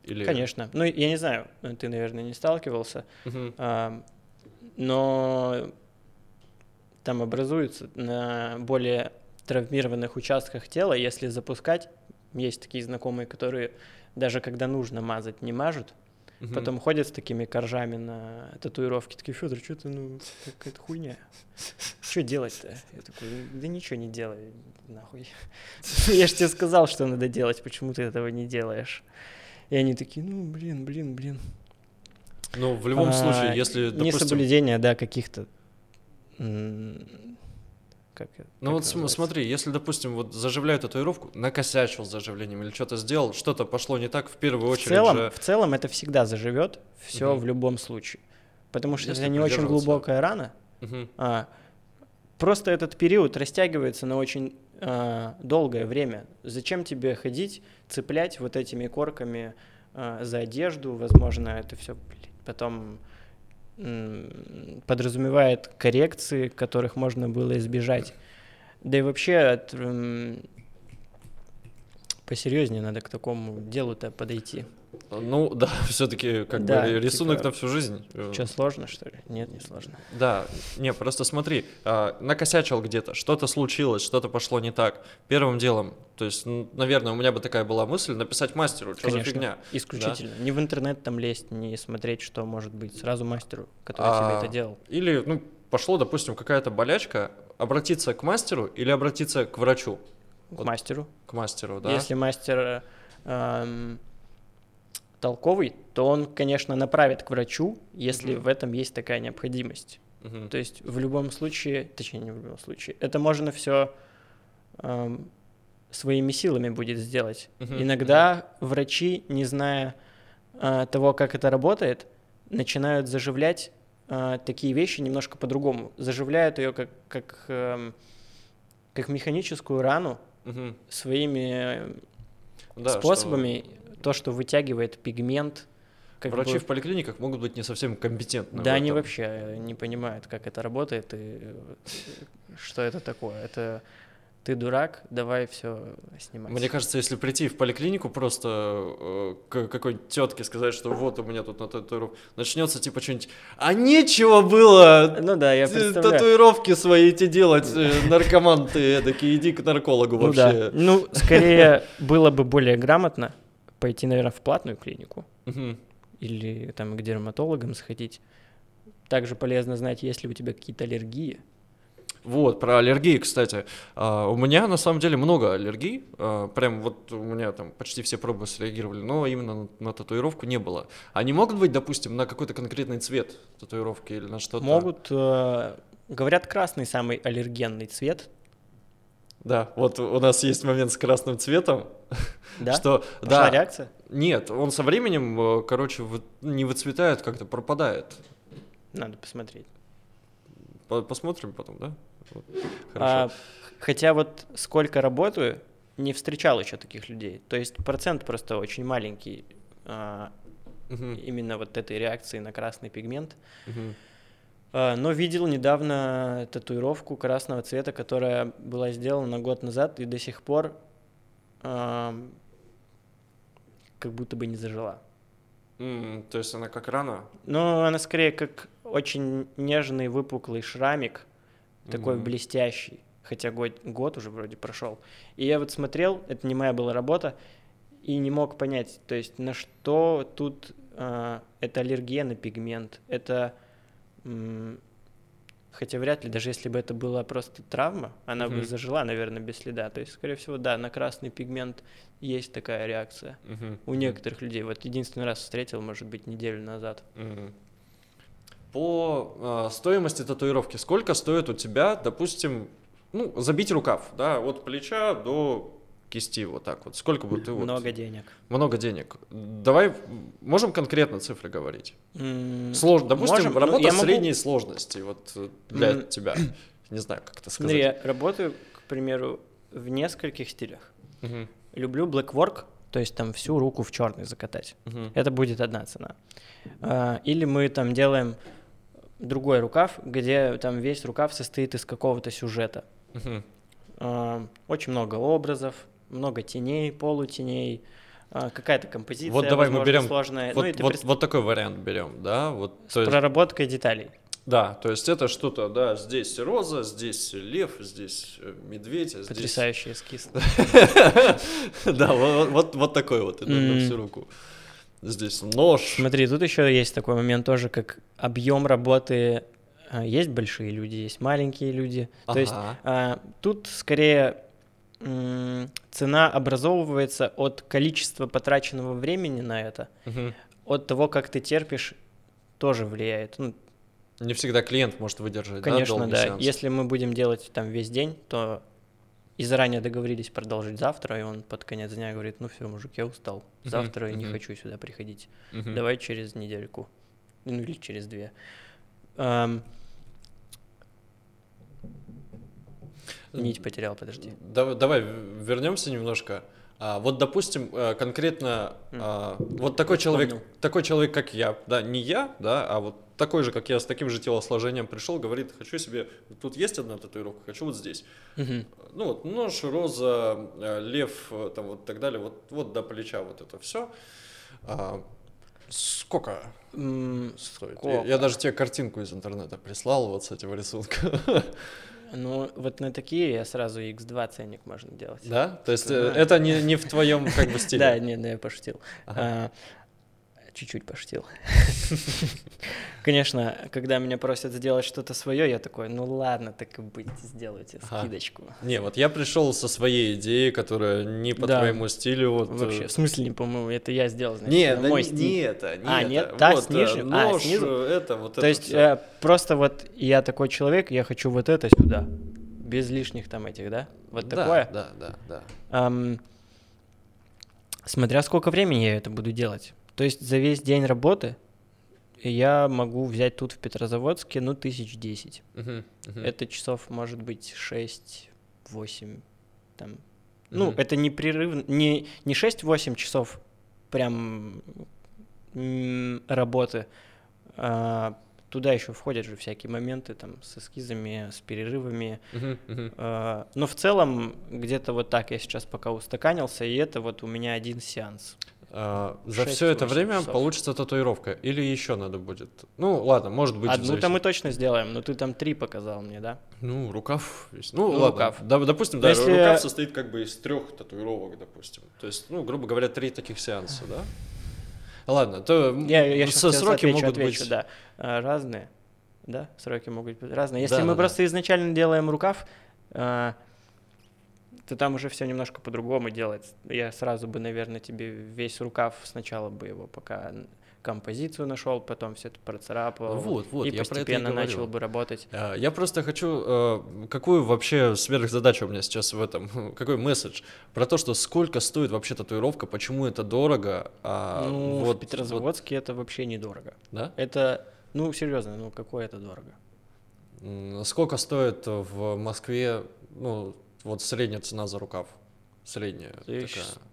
[SPEAKER 1] Или...
[SPEAKER 2] Конечно. Ну, я не знаю, ты, наверное, не сталкивался,
[SPEAKER 1] Мгм.
[SPEAKER 2] а, но там образуется на более травмированных участках тела, если запускать, есть такие знакомые, которые даже когда нужно мазать, не мажут. Угу. Потом ходят с такими коржами на татуировки, такие, Федор, что ты, ну, какая-то хуйня. Что делать-то? Я такой, да ничего не делай, нахуй. Я же тебе сказал, что надо делать, почему ты этого не делаешь? И они такие, ну, блин, блин, блин.
[SPEAKER 1] Ну, в любом а, случае, если, допустим...
[SPEAKER 2] Несоблюдение, да, каких-то
[SPEAKER 1] как Ну вот называется? смотри, если, допустим, вот заживляют татуировку, накосячил с заживлением или что-то сделал, что-то пошло не так, в первую очередь
[SPEAKER 2] в целом,
[SPEAKER 1] же...
[SPEAKER 2] В целом это всегда заживет, все угу. в любом случае. Потому что если это не очень глубокая рана, угу. а, просто этот период растягивается на очень а, долгое время. Зачем тебе ходить, цеплять вот этими корками а, за одежду, возможно, это все потом подразумевает коррекции, которых можно было избежать. Да и вообще посерьезнее надо к такому делу-то подойти.
[SPEAKER 1] Ну да, все-таки как да, бы рисунок типа, на всю жизнь.
[SPEAKER 2] Что сложно что ли? Нет, не сложно.
[SPEAKER 1] Да, не просто смотри, а, накосячил где-то, что-то случилось, что-то пошло не так. Первым делом, то есть, наверное, у меня бы такая была мысль написать мастеру, что Конечно, за фигня.
[SPEAKER 2] Исключительно. Да? Не в интернет там лезть, не смотреть, что может быть, сразу мастеру, который а, тебе это делал.
[SPEAKER 1] Или, ну, пошло, допустим, какая-то болячка, обратиться к мастеру или обратиться к врачу.
[SPEAKER 2] К вот, мастеру.
[SPEAKER 1] К мастеру, да.
[SPEAKER 2] Если мастер эм, толковый, то он, конечно, направит к врачу, если mm-hmm. в этом есть такая необходимость. Mm-hmm. То есть в любом случае, точнее не в любом случае, это можно все эм, своими силами будет сделать. Mm-hmm. Иногда mm-hmm. врачи, не зная э, того, как это работает, начинают заживлять э, такие вещи немножко по-другому. Заживляют ее как как э, как механическую рану mm-hmm. своими да, способами. Что то, что вытягивает пигмент.
[SPEAKER 1] Как Врачи бы... в поликлиниках могут быть не совсем компетентны.
[SPEAKER 2] Да, они вообще не понимают, как это работает и что это такое. Это ты дурак, давай все снимать.
[SPEAKER 1] Мне кажется, если прийти в поликлинику просто э, к какой-нибудь тетке сказать, что вот у меня тут на татуировку, начнется типа что-нибудь, а нечего было
[SPEAKER 2] ну да, я представляю.
[SPEAKER 1] татуировки свои эти делать, э, наркоман ты такие, иди к наркологу вообще.
[SPEAKER 2] Ну, да. ну скорее было бы более грамотно, пойти, наверное, в платную клинику
[SPEAKER 1] угу.
[SPEAKER 2] или там к дерматологам сходить. Также полезно знать, есть ли у тебя какие-то аллергии.
[SPEAKER 1] Вот, про аллергии, кстати. Uh, у меня на самом деле много аллергий. Uh, прям вот у меня там почти все пробы среагировали, но именно на, татуировку не было. Они могут быть, допустим, на какой-то конкретный цвет татуировки или на что-то?
[SPEAKER 2] Могут. Uh, говорят, красный самый аллергенный цвет.
[SPEAKER 1] Да, вот у нас есть момент с красным цветом.
[SPEAKER 2] Да?
[SPEAKER 1] Что,
[SPEAKER 2] Пошла
[SPEAKER 1] да,
[SPEAKER 2] реакция?
[SPEAKER 1] Нет, он со временем, э, короче, не выцветает, как-то пропадает.
[SPEAKER 2] Надо посмотреть.
[SPEAKER 1] Посмотрим потом, да?
[SPEAKER 2] Вот. Хорошо. А, хотя вот сколько работаю, не встречал еще таких людей. То есть процент просто очень маленький а, угу. именно вот этой реакции на красный пигмент.
[SPEAKER 1] Угу.
[SPEAKER 2] А, но видел недавно татуировку красного цвета, которая была сделана год назад и до сих пор как будто бы не зажила.
[SPEAKER 1] Mm, то есть она как рана?
[SPEAKER 2] Ну, она скорее как очень нежный выпуклый шрамик, mm-hmm. такой блестящий, хотя год, год уже вроде прошел. И я вот смотрел, это не моя была работа, и не мог понять, то есть на что тут э, это аллергия на пигмент, это Хотя вряд ли, даже если бы это была просто травма, она mm-hmm. бы зажила, наверное, без следа. То есть, скорее всего, да, на красный пигмент есть такая реакция
[SPEAKER 1] mm-hmm.
[SPEAKER 2] у некоторых людей. Вот единственный раз встретил, может быть, неделю назад.
[SPEAKER 1] Mm-hmm. По э, стоимости татуировки, сколько стоит у тебя, допустим, ну, забить рукав, да, от плеча до кисти вот так вот? Сколько бы ты
[SPEAKER 2] вот...
[SPEAKER 1] Много
[SPEAKER 2] денег.
[SPEAKER 1] Много денег. Давай, можем конкретно цифры говорить?
[SPEAKER 2] Mm,
[SPEAKER 1] Сложно. Допустим, можем, ну, работа ну, средней могу... сложности вот для mm. тебя. Не знаю, как это сказать.
[SPEAKER 2] Смотри, я работаю, к примеру, в нескольких стилях. Люблю black work, то есть там всю руку в черный закатать. Это будет одна цена. А, или мы там делаем другой рукав, где там весь рукав состоит из какого-то сюжета. А, очень много образов, много теней, полутеней, а, какая-то композиция.
[SPEAKER 1] Вот давай мы берем
[SPEAKER 2] сложная.
[SPEAKER 1] Вот, ну, вот, пред... вот такой вариант берем, да? Вот,
[SPEAKER 2] С есть... проработкой деталей.
[SPEAKER 1] Да, то есть это что-то, да, здесь роза, здесь лев, здесь э, медведь, а здесь...
[SPEAKER 2] Потрясающий эскиз.
[SPEAKER 1] Да, вот вот такой вот, на всю руку. Здесь нож.
[SPEAKER 2] Смотри, тут еще есть такой момент тоже, как объем работы. А, есть большие люди, есть маленькие люди. То есть а, тут скорее цена образовывается от количества потраченного времени на это, от того, как ты терпишь, тоже влияет. Ну,
[SPEAKER 1] не всегда клиент может выдержать.
[SPEAKER 2] Конечно,
[SPEAKER 1] да.
[SPEAKER 2] да. Если мы будем делать там весь день, то и заранее договорились продолжить завтра, и он под конец дня говорит, ну все, мужик, я устал, завтра uh-huh, не хочу сюда приходить, uh-huh. давай через недельку, ну или через две. Um, нить потерял, подожди.
[SPEAKER 1] Давай, давай вернемся немножко. А, вот, допустим, э, конкретно mm. а, вот такой человек, такой человек, как я, да, не я, да, а вот такой же, как я, с таким же телосложением пришел, говорит, хочу себе, тут есть одна татуировка, хочу вот здесь. Mm-hmm. Ну вот нож, роза, э, лев, э, там вот так далее, вот, вот до плеча вот это все. А, сколько mm, стоит? Сколько? Я, я даже тебе картинку из интернета прислал вот с этого рисунка.
[SPEAKER 2] Ну, вот на такие я сразу X2 ценник можно делать.
[SPEAKER 1] Да? То есть э, это не, не в твоем как бы стиле?
[SPEAKER 2] Да, не, да, я пошутил. Чуть-чуть пошутил. Конечно, когда меня просят сделать что-то свое, я такой, ну ладно, так и быть, сделайте скидочку.
[SPEAKER 1] Не, вот я пришел со своей идеей, которая не по твоему стилю. Вот...
[SPEAKER 2] Вообще, э, в смысле не по-моему, это я сделал, значит,
[SPEAKER 1] нет, мой стиль. Не это, не
[SPEAKER 2] а,
[SPEAKER 1] это.
[SPEAKER 2] нет, вот, снизу,
[SPEAKER 1] нож,
[SPEAKER 2] а, снизу.
[SPEAKER 1] это, вот
[SPEAKER 2] То есть э, просто вот я такой человек, я хочу вот это сюда, без лишних там этих, да? Вот такое?
[SPEAKER 1] Да, да, да.
[SPEAKER 2] да. Смотря сколько времени я это буду делать. То есть за весь день работы я могу взять тут в Петрозаводске, ну, тысяч десять. Uh-huh, uh-huh. Это часов, может быть, шесть, восемь, там. Uh-huh. Ну, это непрерывно, не, не шесть-восемь часов прям работы, а туда еще входят же всякие моменты там с эскизами, с перерывами. Uh-huh, uh-huh. А, но в целом где-то вот так я сейчас пока устаканился, и это вот у меня один сеанс.
[SPEAKER 1] А, за все это время часов. получится татуировка или еще надо будет? Ну, ладно, может быть.
[SPEAKER 2] Одну-то мы точно сделаем, но ты там три показал мне, да?
[SPEAKER 1] Ну, рукав есть. Ну, ну ладно. Рукав. Да, допустим, да, Если... рукав состоит как бы из трех татуировок, допустим. То есть, ну, грубо говоря, три таких сеанса, да? Ладно, то
[SPEAKER 2] я, я со сроки отвечу, могут отвечу, быть да. А, разные, да, сроки могут быть разные. Если да, мы да, просто да. изначально делаем рукав, а, то там уже все немножко по-другому делается. Я сразу бы, наверное, тебе весь рукав сначала бы его пока композицию нашел, потом все это процарапал.
[SPEAKER 1] Вот, вот,
[SPEAKER 2] и я постепенно про это и начал бы работать.
[SPEAKER 1] А, я просто хочу, э, какую вообще сверхзадачу у меня сейчас в этом, какой месседж про то, что сколько стоит вообще татуировка, почему это дорого.
[SPEAKER 2] А ну, вот, в Петрозаводске вот... это вообще недорого.
[SPEAKER 1] Да?
[SPEAKER 2] Это, ну, серьезно, ну, какое это дорого?
[SPEAKER 1] Сколько стоит в Москве, ну, вот средняя цена за рукав. Средняя
[SPEAKER 2] Тысяч такая.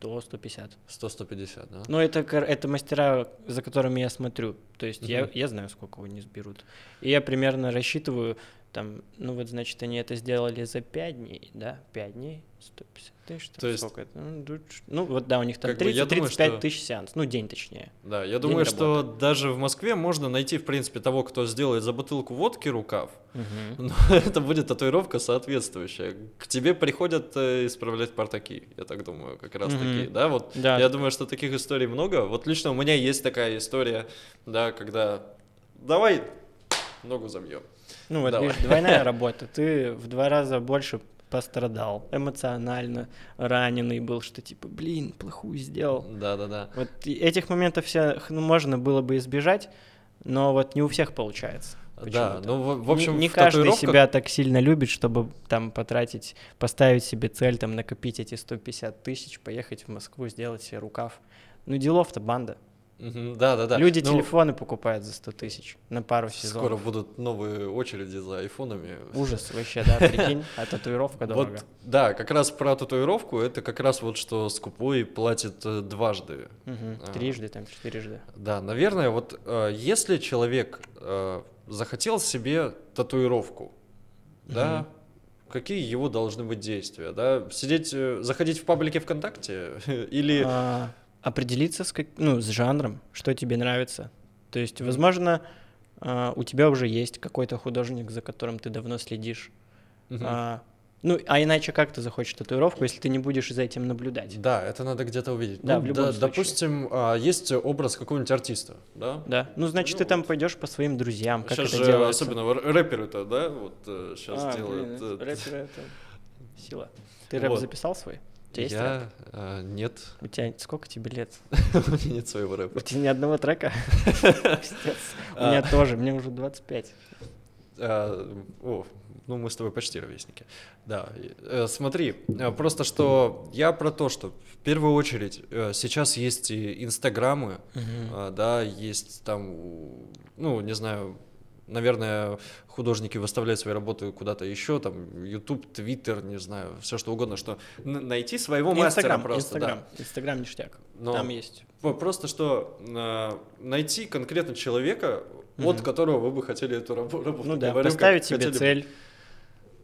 [SPEAKER 2] 100-150.
[SPEAKER 1] 100-150, да?
[SPEAKER 2] Ну, это, это мастера, за которыми я смотрю. То есть угу. я, я знаю, сколько они сберут. И я примерно рассчитываю, там, ну вот, значит, они это сделали за 5 дней, да? 5 дней, 150 тысяч. То есть... Сколько это? Ну, ну, вот, да, у них там 30-35 что... тысяч сеанс. Ну, день точнее.
[SPEAKER 1] Да, я думаю, работы. что даже в Москве можно найти, в принципе, того, кто сделает за бутылку водки рукав. Угу. Но это будет татуировка соответствующая. К тебе приходят э, исправлять портаки, я так думаю, как раз угу. таки. Да, вот да. я думаю, что таких историй много. Вот лично у меня есть такая история, да, когда давай ногу замьем.
[SPEAKER 2] Ну вот, видишь, двойная работа. Ты в два раза больше пострадал, эмоционально раненый был, что типа, блин, плохую сделал.
[SPEAKER 1] Да-да-да.
[SPEAKER 2] Вот этих моментов всех ну, можно было бы избежать, но вот не у всех получается.
[SPEAKER 1] Да, ну в, общем,
[SPEAKER 2] не, не каждый татуировках... себя так сильно любит, чтобы там потратить, поставить себе цель, там накопить эти 150 тысяч, поехать в Москву, сделать себе рукав. Ну делов-то банда.
[SPEAKER 1] Да, да, да.
[SPEAKER 2] Люди ну, телефоны покупают за 100 тысяч на пару сезонов.
[SPEAKER 1] Скоро будут новые очереди за айфонами.
[SPEAKER 2] Ужас вообще, да, прикинь, а татуировка дорого.
[SPEAKER 1] Вот, да, как раз про татуировку, это как раз вот что скупой платит э, дважды.
[SPEAKER 2] Угу, трижды, там, четырежды.
[SPEAKER 1] Да, наверное, вот э, если человек э, захотел себе татуировку, угу. да, какие его должны быть действия, да, сидеть, заходить в паблике ВКонтакте или... А
[SPEAKER 2] определиться с, как, ну, с жанром, что тебе нравится. То есть, возможно, а, у тебя уже есть какой-то художник, за которым ты давно следишь.
[SPEAKER 1] Мгм.
[SPEAKER 2] А, ну, а иначе как ты захочешь татуировку, если ты не будешь за этим наблюдать?
[SPEAKER 1] Да, это надо где-то увидеть.
[SPEAKER 2] Да,
[SPEAKER 1] Ну,
[SPEAKER 2] в любом случае.
[SPEAKER 1] Допустим, а, есть образ какого-нибудь артиста, да?
[SPEAKER 2] Да. Ну, значит,
[SPEAKER 1] Ну
[SPEAKER 2] ты там
[SPEAKER 1] вот.
[SPEAKER 2] пойдешь по своим друзьям, как
[SPEAKER 1] Сейчас
[SPEAKER 2] это
[SPEAKER 1] же
[SPEAKER 2] делается.
[SPEAKER 1] особенно рэперы-то, да, вот сейчас
[SPEAKER 2] А,
[SPEAKER 1] делают.
[SPEAKER 2] блин,
[SPEAKER 1] э,
[SPEAKER 2] рэперы это сила. Ты рэп
[SPEAKER 1] Вот.
[SPEAKER 2] записал свой? У тебя есть рэп?
[SPEAKER 1] Я а, нет,
[SPEAKER 2] У тебя сколько тебе лет?
[SPEAKER 1] у меня нет своего
[SPEAKER 2] У
[SPEAKER 1] рэпа.
[SPEAKER 2] тебя ни одного трека? У меня тоже, мне уже 25.
[SPEAKER 1] А, О, ну мы с тобой почти ровесники. Да, э, смотри, э, просто что я про то, что в первую очередь сейчас есть и инстаграмы, а, да, есть там, у- ну, не знаю, наверное, художники выставляют свои работы куда-то еще, там, YouTube, Twitter, не знаю, все что угодно, что найти своего мастера
[SPEAKER 2] Инстаграм,
[SPEAKER 1] просто,
[SPEAKER 2] Инстаграм,
[SPEAKER 1] да.
[SPEAKER 2] Инстаграм ништяк.
[SPEAKER 1] Но-
[SPEAKER 2] Там есть.
[SPEAKER 1] Просто что э, найти конкретно человека, от
[SPEAKER 2] Мгм.
[SPEAKER 1] которого вы бы хотели эту рабо- работу.
[SPEAKER 2] Ну да,
[SPEAKER 1] Говорю,
[SPEAKER 2] поставить себе
[SPEAKER 1] хотели
[SPEAKER 2] цель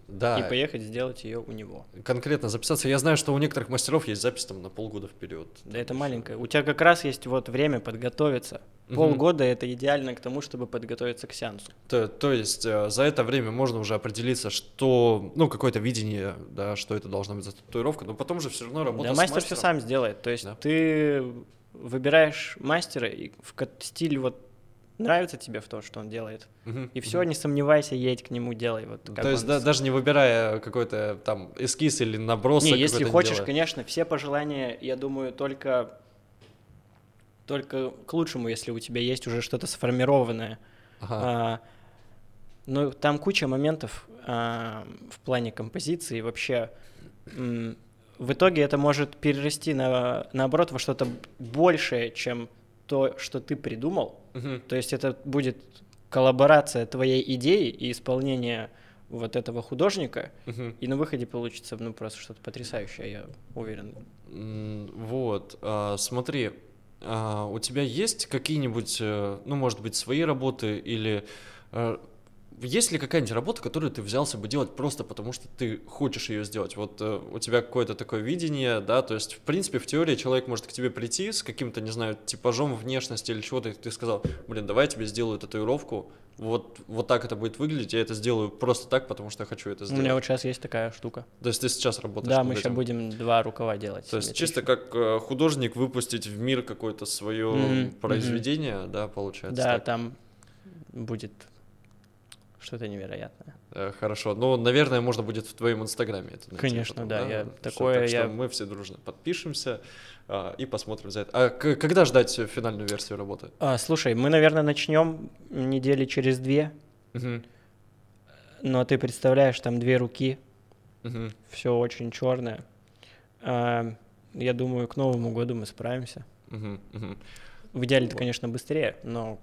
[SPEAKER 1] Да,
[SPEAKER 2] и поехать сделать ее у него.
[SPEAKER 1] конкретно записаться. Я знаю, что у некоторых мастеров есть запись там на полгода вперед.
[SPEAKER 2] Да это маленькое. У тебя как раз есть вот время подготовиться.
[SPEAKER 1] Мгм.
[SPEAKER 2] Полгода это идеально к тому, чтобы подготовиться к сеансу.
[SPEAKER 1] То, то есть э, за это время можно уже определиться, что, ну, какое-то видение, да, что это должна быть за татуировка, но потом же все равно работа
[SPEAKER 2] да,
[SPEAKER 1] с
[SPEAKER 2] мастер все
[SPEAKER 1] мастером.
[SPEAKER 2] сам сделает. То есть
[SPEAKER 1] Да.
[SPEAKER 2] ты выбираешь мастера, и в стиль вот нравится тебе в то, что он делает.
[SPEAKER 1] Мгм,
[SPEAKER 2] И все,
[SPEAKER 1] мгм.
[SPEAKER 2] не сомневайся, едь к нему, делай. Вот
[SPEAKER 1] То есть да- даже не выбирая какой-то там эскиз или набросок.
[SPEAKER 2] Не, если хочешь,
[SPEAKER 1] делая.
[SPEAKER 2] конечно, все пожелания, я думаю, только только к лучшему, если у тебя есть уже что-то сформированное.
[SPEAKER 1] Ага.
[SPEAKER 2] А, но там куча моментов а, в плане композиции вообще. м, в итоге это может перерасти на, наоборот во что-то большее, чем то, что ты придумал.
[SPEAKER 1] Мгм.
[SPEAKER 2] То есть это будет коллаборация твоей идеи и исполнения вот этого художника,
[SPEAKER 1] Мгм.
[SPEAKER 2] и на выходе получится ну просто что-то потрясающее, я уверен.
[SPEAKER 1] Вот, а, смотри, а, у тебя есть какие-нибудь, э, ну, может быть, свои работы или э, есть ли какая-нибудь работа, которую ты взялся бы делать просто потому, что ты хочешь ее сделать? Вот э, у тебя какое-то такое видение, да, то есть, в принципе, в теории человек может к тебе прийти с каким-то, не знаю, типажом внешности или чего-то, и ты сказал, блин, давай я тебе сделаю татуировку, вот, вот так это будет выглядеть, я это сделаю просто так, потому что я хочу это
[SPEAKER 2] У
[SPEAKER 1] сделать.
[SPEAKER 2] меня вот сейчас есть такая штука.
[SPEAKER 1] То есть ты сейчас работаешь
[SPEAKER 2] да, мы сейчас будем два рукава делать.
[SPEAKER 1] То есть чисто
[SPEAKER 2] ещё-
[SPEAKER 1] как э, художник выпустить в мир какое-то свое
[SPEAKER 2] Мгм,
[SPEAKER 1] произведение, да, получается.
[SPEAKER 2] Да,
[SPEAKER 1] так?
[SPEAKER 2] там будет что-то невероятное.
[SPEAKER 1] Э, Хорошо. Ну, наверное, можно будет в твоем инстаграме это найти
[SPEAKER 2] Конечно,
[SPEAKER 1] потом,
[SPEAKER 2] да, я
[SPEAKER 1] Всё,
[SPEAKER 2] такое
[SPEAKER 1] так что
[SPEAKER 2] я-
[SPEAKER 1] мы все дружно подпишемся а, и посмотрим за это. А когда ждать финальную версию работы?
[SPEAKER 2] А, слушай, мы, наверное, начнем недели через две,
[SPEAKER 1] Мгм,
[SPEAKER 2] но ты представляешь, там две руки,
[SPEAKER 1] мгм.
[SPEAKER 2] все очень черное. я думаю, к Новому году мы справимся.
[SPEAKER 1] Мгм, мгм.
[SPEAKER 2] В идеале-то,
[SPEAKER 1] Вот.
[SPEAKER 2] конечно, быстрее, но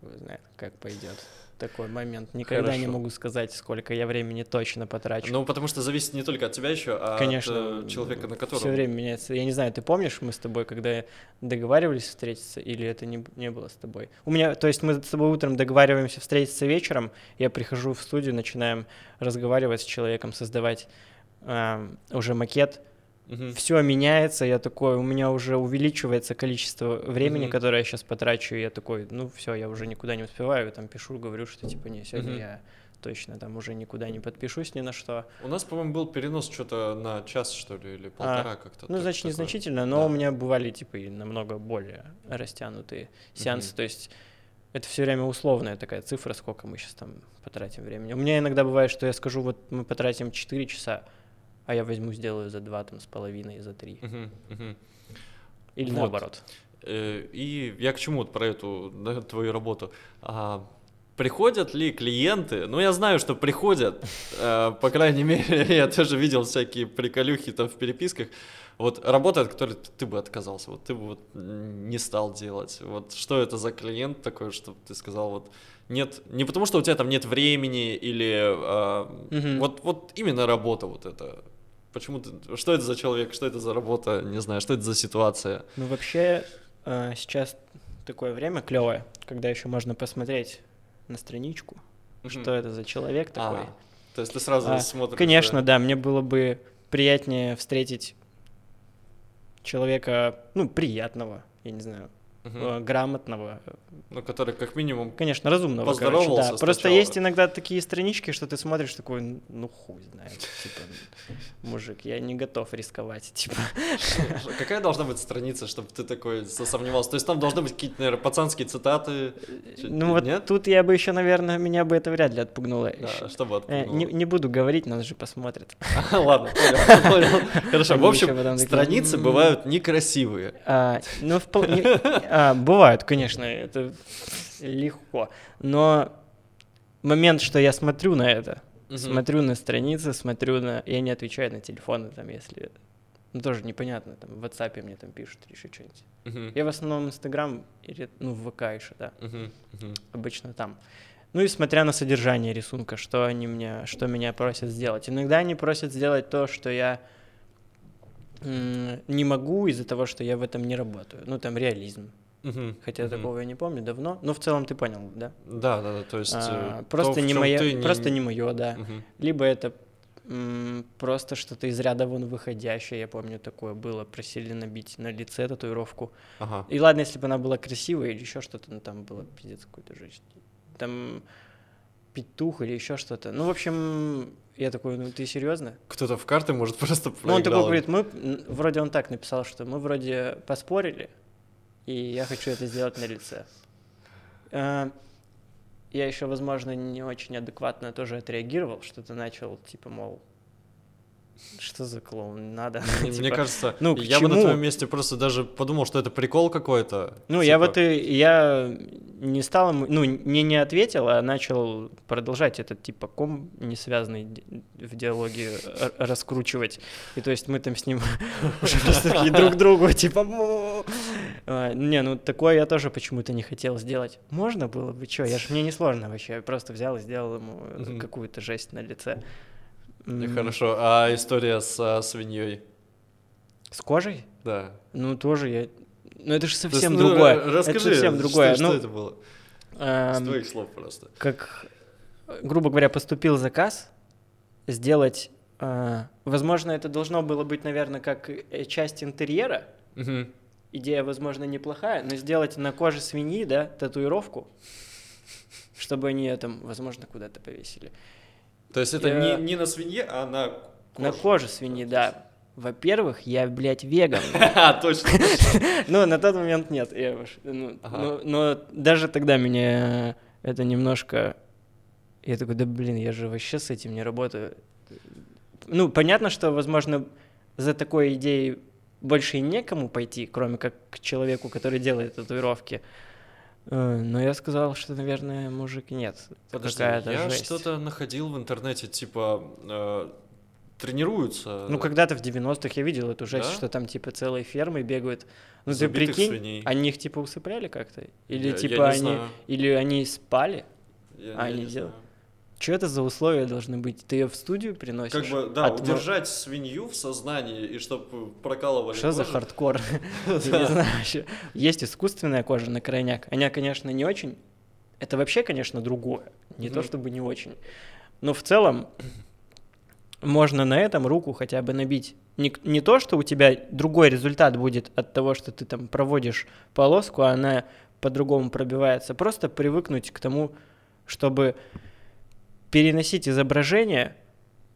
[SPEAKER 2] хуй знает, как пойдет такой момент. Никогда не
[SPEAKER 1] Хорошо.
[SPEAKER 2] могу сказать, сколько я времени точно потрачу.
[SPEAKER 1] Ну, потому что зависит не только от тебя еще, а
[SPEAKER 2] Конечно,
[SPEAKER 1] от э, человека, на которого...
[SPEAKER 2] Все время меняется. Я не знаю, ты помнишь, мы с тобой, когда договаривались встретиться, или это не, не было с тобой? У меня, то есть мы с тобой утром договариваемся встретиться вечером, я прихожу в студию, начинаем разговаривать с человеком, создавать ам, уже макет.
[SPEAKER 1] Мгм.
[SPEAKER 2] Все меняется, я такой, у меня уже увеличивается количество времени,
[SPEAKER 1] Мгм.
[SPEAKER 2] которое я сейчас потрачу, и я такой, ну все, я уже никуда не успеваю, там пишу, говорю, что типа не, сегодня
[SPEAKER 1] Мгм.
[SPEAKER 2] я точно там уже никуда не подпишусь ни на что.
[SPEAKER 1] У нас, по-моему, был перенос что-то на час, что ли, или полтора как-то.
[SPEAKER 2] Ну, значит,
[SPEAKER 1] такое.
[SPEAKER 2] незначительно, но
[SPEAKER 1] Да.
[SPEAKER 2] у меня бывали, типа, и намного более растянутые сеансы.
[SPEAKER 1] Мгм.
[SPEAKER 2] То есть это все время условная такая цифра, сколько мы сейчас там потратим времени. У меня иногда бывает, что я скажу, вот мы потратим 4 часа, а я возьму, сделаю за 2, там, с половиной, за 3.
[SPEAKER 1] Мгм, мгм.
[SPEAKER 2] Или
[SPEAKER 1] Вот.
[SPEAKER 2] наоборот.
[SPEAKER 1] Э, И я к чему вот про эту да, твою работу? А, приходят ли клиенты? Ну, я знаю, что приходят, э, по крайней мере, я тоже видел всякие приколюхи там в переписках. Вот работа, от которой ты бы отказался, вот ты бы вот не стал делать. Вот что это за клиент такой, чтобы ты сказал, вот нет, не потому что у тебя там нет времени или а,
[SPEAKER 2] Мгм.
[SPEAKER 1] вот, вот именно работа вот это. Почему ты, что это за человек, что это за работа, не знаю, что это за ситуация?
[SPEAKER 2] Ну, вообще, э, сейчас такое время клевое, когда еще можно посмотреть на страничку, что это за человек такой.
[SPEAKER 1] А, то есть ты сразу
[SPEAKER 2] А,
[SPEAKER 1] смотришь.
[SPEAKER 2] Конечно, да, мне было бы приятнее встретить человека, ну, приятного, я не знаю, угу. грамотного.
[SPEAKER 1] Ну, который как минимум
[SPEAKER 2] Конечно, разумного.
[SPEAKER 1] Поздоровался
[SPEAKER 2] короче, да. Просто есть иногда такие странички, что ты смотришь такой, ну хуй знает, типа, мужик, я не готов рисковать, типа.
[SPEAKER 1] Какая должна быть страница, чтобы ты такой сомневался? То есть там должны быть какие-то, наверное, пацанские цитаты?
[SPEAKER 2] Ну вот Нет? тут я бы еще, наверное, меня бы это вряд ли отпугнуло.
[SPEAKER 1] Да, что бы
[SPEAKER 2] э, отпугнуло? Не, не буду говорить, нас же посмотрят.
[SPEAKER 1] Ладно, понял. Хорошо, в общем, страницы бывают некрасивые.
[SPEAKER 2] А, ну, а, бывают, конечно, это легко. Но момент, что я смотрю на это, угу. смотрю на страницы, смотрю на... Я не отвечаю на телефоны, там, если... Ну, тоже непонятно, там, в WhatsApp мне там пишут еще что-нибудь. Uh-huh. Я в основном Инстаграм или, ну, в ВК еще, да. Uh-huh. Uh-huh. Обычно там. Ну и смотря на содержание рисунка, что они мне, что меня просят сделать. Иногда они просят сделать то, что я не могу из-за того, что я в этом не работаю. Ну, там реализм. Угу, Хотя угу. такого я не помню давно, но в целом ты понял, да?
[SPEAKER 1] Да, да, да. То есть
[SPEAKER 2] а, просто то, не мое, ты просто не, не мое, да. Угу. Либо это м, просто что-то из ряда вон выходящее. Я помню такое было, просили набить на лице татуировку. Ага. И ладно, если бы она была красивая или еще что-то, ну там было пиздец какой-то жесть. Там петух или еще что-то. Ну, в общем, я такой, ну ты серьезно?
[SPEAKER 1] Кто-то в карты может просто
[SPEAKER 2] Ну, он такой говорит, мы, вроде он так написал, что мы вроде поспорили, и я хочу это сделать на лице. А, я еще, возможно, не очень адекватно тоже отреагировал, что-то начал, типа, мол, что за клоун? Надо.
[SPEAKER 1] Мне типа, кажется, ну, я чему? бы на твоем месте просто даже подумал, что это прикол какой-то.
[SPEAKER 2] Ну, типа... я вот и я не стал ему, ну, не, не ответил, а начал продолжать этот типа ком, не связанный в диалоге, раскручивать. И то есть мы там с ним уже просто друг другу, типа, а, не, ну такое я тоже почему-то не хотел сделать. Можно было бы, что, я же мне не сложно вообще, я просто взял и сделал ему какую-то жесть на лице.
[SPEAKER 1] Mm. Хорошо. А история с а, свиньей?
[SPEAKER 2] С кожей?
[SPEAKER 1] Да.
[SPEAKER 2] Ну, тоже я... Ну, это же совсем есть, другое. Ну,
[SPEAKER 1] расскажи,
[SPEAKER 2] это совсем другое.
[SPEAKER 1] Что,
[SPEAKER 2] ну,
[SPEAKER 1] что это было? Эм, с твоих слов просто.
[SPEAKER 2] Как, грубо говоря, поступил заказ сделать... Э, возможно, это должно было быть, наверное, как э, часть интерьера. Угу. Идея, возможно, неплохая, но сделать на коже свиньи, да, татуировку, чтобы они там, возможно, куда-то повесили.
[SPEAKER 1] То есть это я... не, не на свинье, а на
[SPEAKER 2] коже? На коже свиньи, да. Во-первых, я, блядь, веган.
[SPEAKER 1] А, точно.
[SPEAKER 2] Ну, на тот момент нет. Ну, но даже тогда меня это немножко... Я такой, да блин, я же вообще с этим не работаю. Ну, понятно, что, возможно, за такой идеей больше и некому пойти, кроме как к человеку, который делает татуировки. Э, но я сказал, что, наверное, мужик нет.
[SPEAKER 1] Подожди, я что-то находил в интернете, типа, э, тренируются.
[SPEAKER 2] Ну, когда-то в 90-х я видел эту жесть, да? что там, типа, целые фермы бегают. Ну, ты прикинь, свиней. они их, типа, усыпляли как-то? Или, я, типа, я они... Знаю. Или они спали?
[SPEAKER 1] Я, а я
[SPEAKER 2] они
[SPEAKER 1] делали?
[SPEAKER 2] Что это за условия должны быть? Ты ее в студию приносишь?
[SPEAKER 1] Как бы, да, От... удержать свинью в сознании, и чтобы прокалывали
[SPEAKER 2] Что за хардкор? Не знаю Есть искусственная кожа на крайняк. Она, конечно, не очень. Это вообще, конечно, другое. Не то чтобы не очень. Но в целом можно на этом руку хотя бы набить. Не, не то, что у тебя другой результат будет от того, что ты там проводишь полоску, а она по-другому пробивается. Просто привыкнуть к тому, чтобы переносить изображение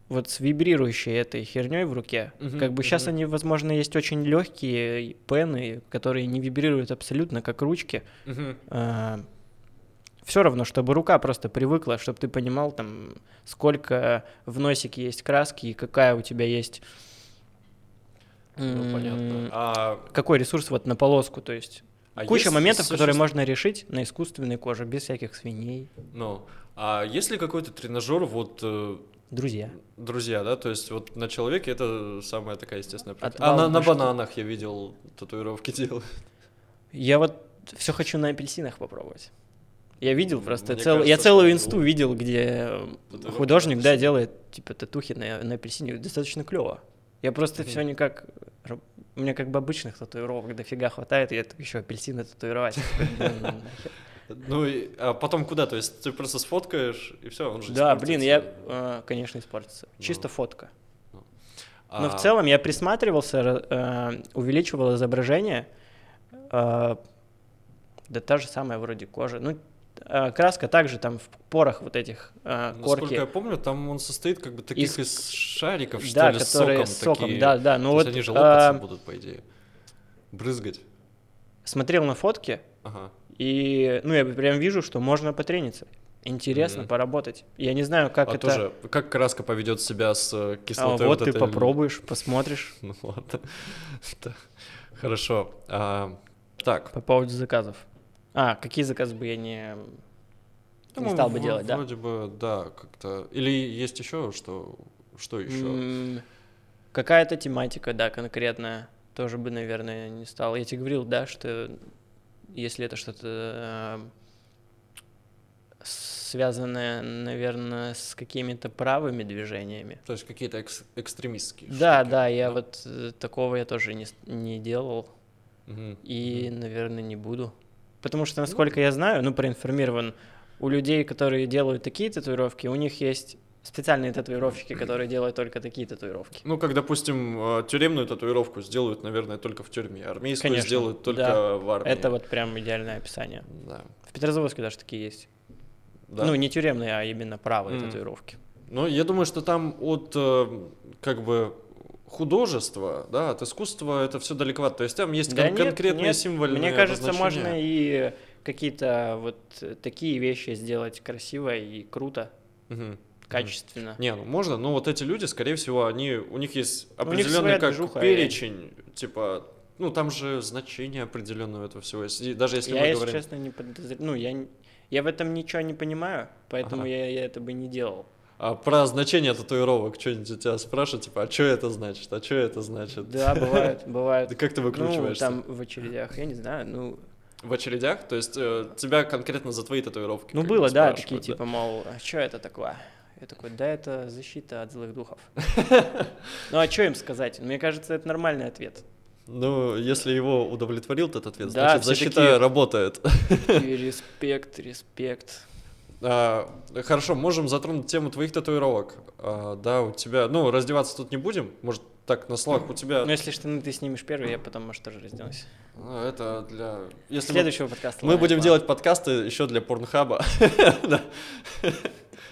[SPEAKER 2] вот с вибрирующей этой херней в руке. Uh-huh, как бы uh-huh. сейчас они, возможно, есть очень легкие пены, которые не вибрируют абсолютно, как ручки. Uh-huh. А, все равно, чтобы рука просто привыкла, чтобы ты понимал, там, сколько в носике есть краски и какая у тебя есть...
[SPEAKER 1] Ну, понятно. А...
[SPEAKER 2] Какой ресурс вот на полоску, то есть... А Куча моментов, существ... которые можно решить на искусственной коже, без всяких свиней.
[SPEAKER 1] Ну, а есть ли какой-то тренажер, вот... Э,
[SPEAKER 2] друзья.
[SPEAKER 1] Друзья, да? То есть вот на человеке это самая такая естественная практика. А на, на бананах я видел татуировки делают.
[SPEAKER 2] Я вот все хочу на апельсинах попробовать. Я видел просто цел... кажется, я целую инсту видел, где художник, да, делает типа татухи на, на апельсине достаточно клево. Я просто mm-hmm. все никак у меня как бы обычных татуировок дофига хватает, и я еще апельсины татуировать.
[SPEAKER 1] Ну, и, а потом куда? То есть ты просто сфоткаешь, и все, он же
[SPEAKER 2] Да, блин, я, э, конечно, испортится. Ну. Чисто фотка. Ну. Но в а целом я присматривался, э, увеличивал изображение, Да та же самая вроде кожа. Ну, а, краска также там в порах вот этих
[SPEAKER 1] Насколько
[SPEAKER 2] корки.
[SPEAKER 1] я помню, там он состоит как бы таких
[SPEAKER 2] Из-
[SPEAKER 1] из, шариков, что
[SPEAKER 2] да,
[SPEAKER 1] ли,
[SPEAKER 2] которые
[SPEAKER 1] соком.
[SPEAKER 2] с соком,
[SPEAKER 1] такие.
[SPEAKER 2] да, да. Ну вот
[SPEAKER 1] они же лопаться
[SPEAKER 2] а,
[SPEAKER 1] будут, по идее. Брызгать.
[SPEAKER 2] смотрел на фотки,
[SPEAKER 1] Ага.
[SPEAKER 2] и ну я прям вижу, что можно потрениться. Интересно
[SPEAKER 1] Мгм.
[SPEAKER 2] поработать. Я не знаю, как
[SPEAKER 1] а
[SPEAKER 2] это.
[SPEAKER 1] тоже, как краска поведет себя с э,
[SPEAKER 2] А,
[SPEAKER 1] кислотой?
[SPEAKER 2] вот ты
[SPEAKER 1] этой?
[SPEAKER 2] попробуешь, посмотришь
[SPEAKER 1] Ну ладно. Хорошо. А, так.
[SPEAKER 2] по поводу заказов. А, какие заказы бы я не, не
[SPEAKER 1] Ну,
[SPEAKER 2] стал бы
[SPEAKER 1] в-
[SPEAKER 2] делать, да?
[SPEAKER 1] Вроде бы, да, как-то. Или есть еще что? Что еще?
[SPEAKER 2] Какая-то тематика, да, конкретная. Тоже бы, наверное, не стал. Я тебе говорил, да, что если это что-то э, связанное, наверное, с какими-то правыми движениями.
[SPEAKER 1] То есть какие-то экс- экстремистские.
[SPEAKER 2] Да,
[SPEAKER 1] штуки,
[SPEAKER 2] да, я вот э, такого я тоже не, не делал
[SPEAKER 1] Мгм.
[SPEAKER 2] и,
[SPEAKER 1] Мгм.
[SPEAKER 2] наверное, не буду. Потому что, насколько я знаю, ну, проинформирован, у людей, которые делают такие татуировки, у них есть специальные татуировщики, которые делают только такие татуировки.
[SPEAKER 1] Ну, как, допустим, э, тюремную татуировку сделают, наверное, только в тюрьме, армейскую
[SPEAKER 2] Конечно,
[SPEAKER 1] сделают только
[SPEAKER 2] да.
[SPEAKER 1] в армии.
[SPEAKER 2] Это вот прям идеальное описание.
[SPEAKER 1] Да.
[SPEAKER 2] В Петрозаводске даже такие есть.
[SPEAKER 1] да.
[SPEAKER 2] Ну, не тюремные, а именно правые
[SPEAKER 1] Мгм.
[SPEAKER 2] татуировки.
[SPEAKER 1] Ну, я думаю, что там от э, как бы художества, да, от искусства это все далековато. То есть там есть
[SPEAKER 2] Да
[SPEAKER 1] кон-
[SPEAKER 2] нет,
[SPEAKER 1] конкретные
[SPEAKER 2] нет,
[SPEAKER 1] символьные
[SPEAKER 2] Мне кажется, можно и какие-то вот такие вещи сделать красиво и круто,
[SPEAKER 1] Мгм.
[SPEAKER 2] качественно.
[SPEAKER 1] Не, ну можно, но вот эти люди, скорее всего, они, у них есть
[SPEAKER 2] них
[SPEAKER 1] определенный
[SPEAKER 2] своя
[SPEAKER 1] как
[SPEAKER 2] движуха,
[SPEAKER 1] перечень, типа, ну там же значение определенного этого всего есть. И даже если
[SPEAKER 2] я,
[SPEAKER 1] мы
[SPEAKER 2] если
[SPEAKER 1] говорим...
[SPEAKER 2] честно, не подозреваю. Ну, я, я в этом ничего не понимаю, поэтому
[SPEAKER 1] Ага.
[SPEAKER 2] я, я это бы не делал.
[SPEAKER 1] А про значение татуировок что-нибудь у тебя спрашивают, типа, а что это значит, а что это значит?
[SPEAKER 2] Да, бывает, бывает.
[SPEAKER 1] Да как ты
[SPEAKER 2] Ну,
[SPEAKER 1] выкручиваешься?
[SPEAKER 2] там в очередях, я не знаю, ну...
[SPEAKER 1] В очередях? То есть э, тебя конкретно за твои татуировки?
[SPEAKER 2] Ну, было, да, такие, типа, мол, а что это такое? Я такой, да, это защита от злых духов. Ну, а что им сказать? Мне кажется, это нормальный ответ.
[SPEAKER 1] Ну, если его удовлетворил этот ответ,
[SPEAKER 2] Да,
[SPEAKER 1] значит, защита
[SPEAKER 2] такие-
[SPEAKER 1] работает.
[SPEAKER 2] И респект, респект.
[SPEAKER 1] А, хорошо, можем затронуть тему твоих татуировок. А, да, у тебя, ну, раздеваться тут не будем, может, так на словах у тебя...
[SPEAKER 2] Ну, если штаны ты снимешь первый, я потом, может, тоже разденусь.
[SPEAKER 1] Ну, это для... Если мы-
[SPEAKER 2] Следующего подкаста.
[SPEAKER 1] мы,
[SPEAKER 2] ладно,
[SPEAKER 1] будем
[SPEAKER 2] ладно.
[SPEAKER 1] делать подкасты еще для порнхаба.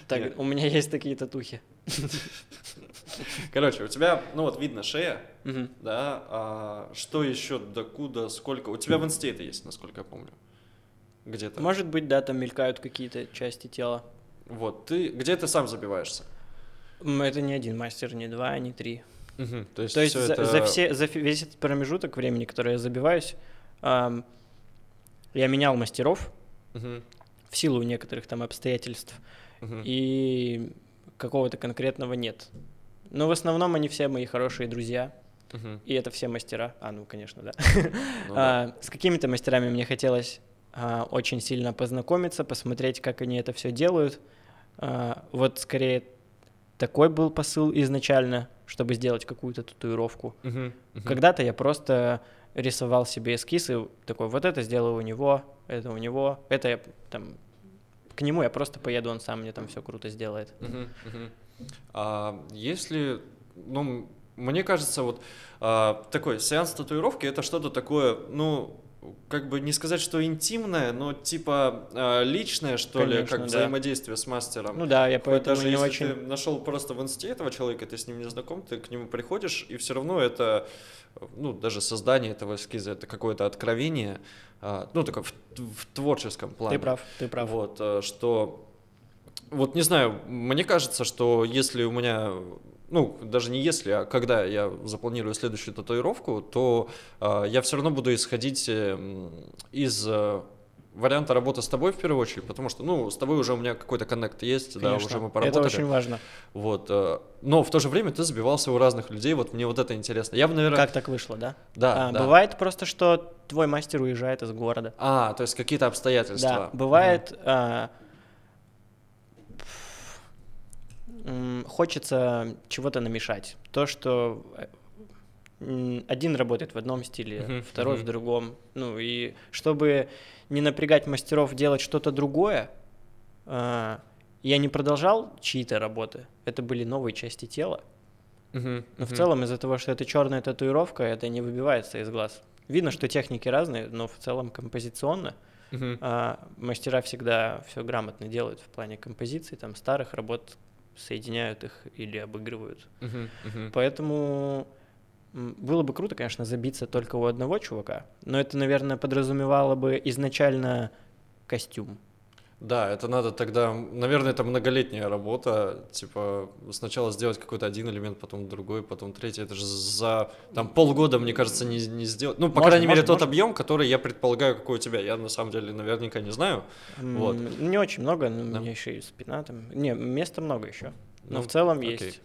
[SPEAKER 2] Так, у меня есть такие татухи.
[SPEAKER 1] Короче, у тебя, ну вот видно шея, да, а что еще, докуда, сколько? У тебя в инсте это есть, насколько я помню. Где-то.
[SPEAKER 2] Может быть, да, там мелькают какие-то части тела.
[SPEAKER 1] Вот, ты, где ты сам забиваешься?
[SPEAKER 2] Это не один мастер, не два, не три.
[SPEAKER 1] Мгм, То есть,
[SPEAKER 2] То есть за,
[SPEAKER 1] это-
[SPEAKER 2] за все, за весь этот промежуток времени, который я забиваюсь, ам, я менял мастеров
[SPEAKER 1] Мгм,
[SPEAKER 2] в силу некоторых там обстоятельств,
[SPEAKER 1] мгм.
[SPEAKER 2] и какого-то конкретного нет. Но в основном они все мои хорошие друзья,
[SPEAKER 1] Мгм.
[SPEAKER 2] и это все мастера. А, ну, конечно, да.
[SPEAKER 1] Ну да.
[SPEAKER 2] А, С какими-то мастерами мне хотелось очень сильно познакомиться, посмотреть, как они это все делают. А, Вот скорее такой был посыл изначально, чтобы сделать какую-то татуировку.
[SPEAKER 1] Мгм, мгм.
[SPEAKER 2] Когда-то я просто рисовал себе эскизы, такой, вот это сделаю у него, это у него, это я там к нему я просто поеду, он сам мне там все круто сделает.
[SPEAKER 1] Мгм, мгм. А если, ну, мне кажется, вот а, такой сеанс татуировки это что-то такое, ну, как бы не сказать, что интимное, но типа а, личное, что ли,
[SPEAKER 2] Конечно,
[SPEAKER 1] как
[SPEAKER 2] да.
[SPEAKER 1] взаимодействие с мастером.
[SPEAKER 2] Ну да, я
[SPEAKER 1] Хоть
[SPEAKER 2] поэтому
[SPEAKER 1] даже
[SPEAKER 2] не
[SPEAKER 1] если
[SPEAKER 2] очень...
[SPEAKER 1] ты нашел просто в инсте этого человека, ты с ним не знаком, ты к нему приходишь, и все равно это, ну, даже создание этого эскиза, это какое-то откровение, а, ну, такое в, в творческом плане.
[SPEAKER 2] Ты прав, ты прав.
[SPEAKER 1] Вот, э, что... Вот не знаю, мне кажется, что если у меня... Ну, даже не если, а когда я запланирую следующую татуировку, то э, я все равно буду исходить э, м, из э, варианта работы с тобой в первую очередь, потому что, ну, с тобой уже у меня какой-то коннект есть, да,
[SPEAKER 2] Конечно,
[SPEAKER 1] уже мы
[SPEAKER 2] это
[SPEAKER 1] поработали.
[SPEAKER 2] очень важно.
[SPEAKER 1] Вот, э, но в то же время ты забивался у разных людей, вот мне вот это интересно. Я бы, наверное...
[SPEAKER 2] Как так вышло, да?
[SPEAKER 1] Да,
[SPEAKER 2] А,
[SPEAKER 1] да.
[SPEAKER 2] Бывает просто, что твой мастер уезжает из города.
[SPEAKER 1] А, то есть какие-то обстоятельства.
[SPEAKER 2] Да, бывает, м, хочется чего-то намешать. То, что э, один работает в одном стиле,
[SPEAKER 1] Мгм,
[SPEAKER 2] второй в
[SPEAKER 1] мгм.
[SPEAKER 2] другом. Ну и чтобы не напрягать мастеров делать что-то другое, а, я не продолжал чьи-то работы. Это были новые части тела.
[SPEAKER 1] Мгм,
[SPEAKER 2] Но в
[SPEAKER 1] мгм.
[SPEAKER 2] целом из-за того, что это черная татуировка, это не выбивается из глаз. Видно, что техники разные, но в целом композиционно Uh-huh. А, мастера всегда все грамотно делают в плане композиции, там старых работ соединяют их или обыгрывают. Uh-huh. Uh-huh. Поэтому было бы круто, конечно, забиться только у одного чувака, но это, наверное, подразумевало бы изначально костюм.
[SPEAKER 1] Да, это надо тогда, наверное, это многолетняя работа, типа сначала сделать какой-то один элемент, потом другой, потом третий. Это же за там полгода, мне кажется, не, не сделать. Ну, по может, крайней может, мере, может. тот объем, который я предполагаю, какой у тебя. Я на самом деле наверняка не знаю. Mm, вот.
[SPEAKER 2] Не очень много, но да. у меня еще и спина там. Не, места много еще. Но ну, в целом окей. есть.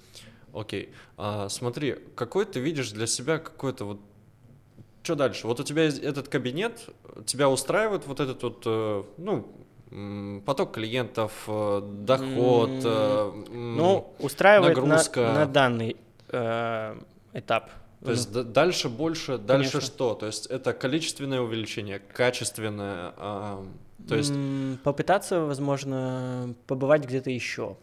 [SPEAKER 1] Окей. А, смотри, какой ты видишь для себя какой-то вот что дальше? Вот у тебя этот кабинет, тебя устраивает вот этот вот, э, ну, поток клиентов, э, доход, mm,
[SPEAKER 2] ну, устраивает нагрузка. На, на данный э, этап.
[SPEAKER 1] То есть mm. дальше больше, дальше Конечно. что? То есть это количественное увеличение, качественное. Э, то есть
[SPEAKER 2] попытаться, возможно, побывать где-то еще.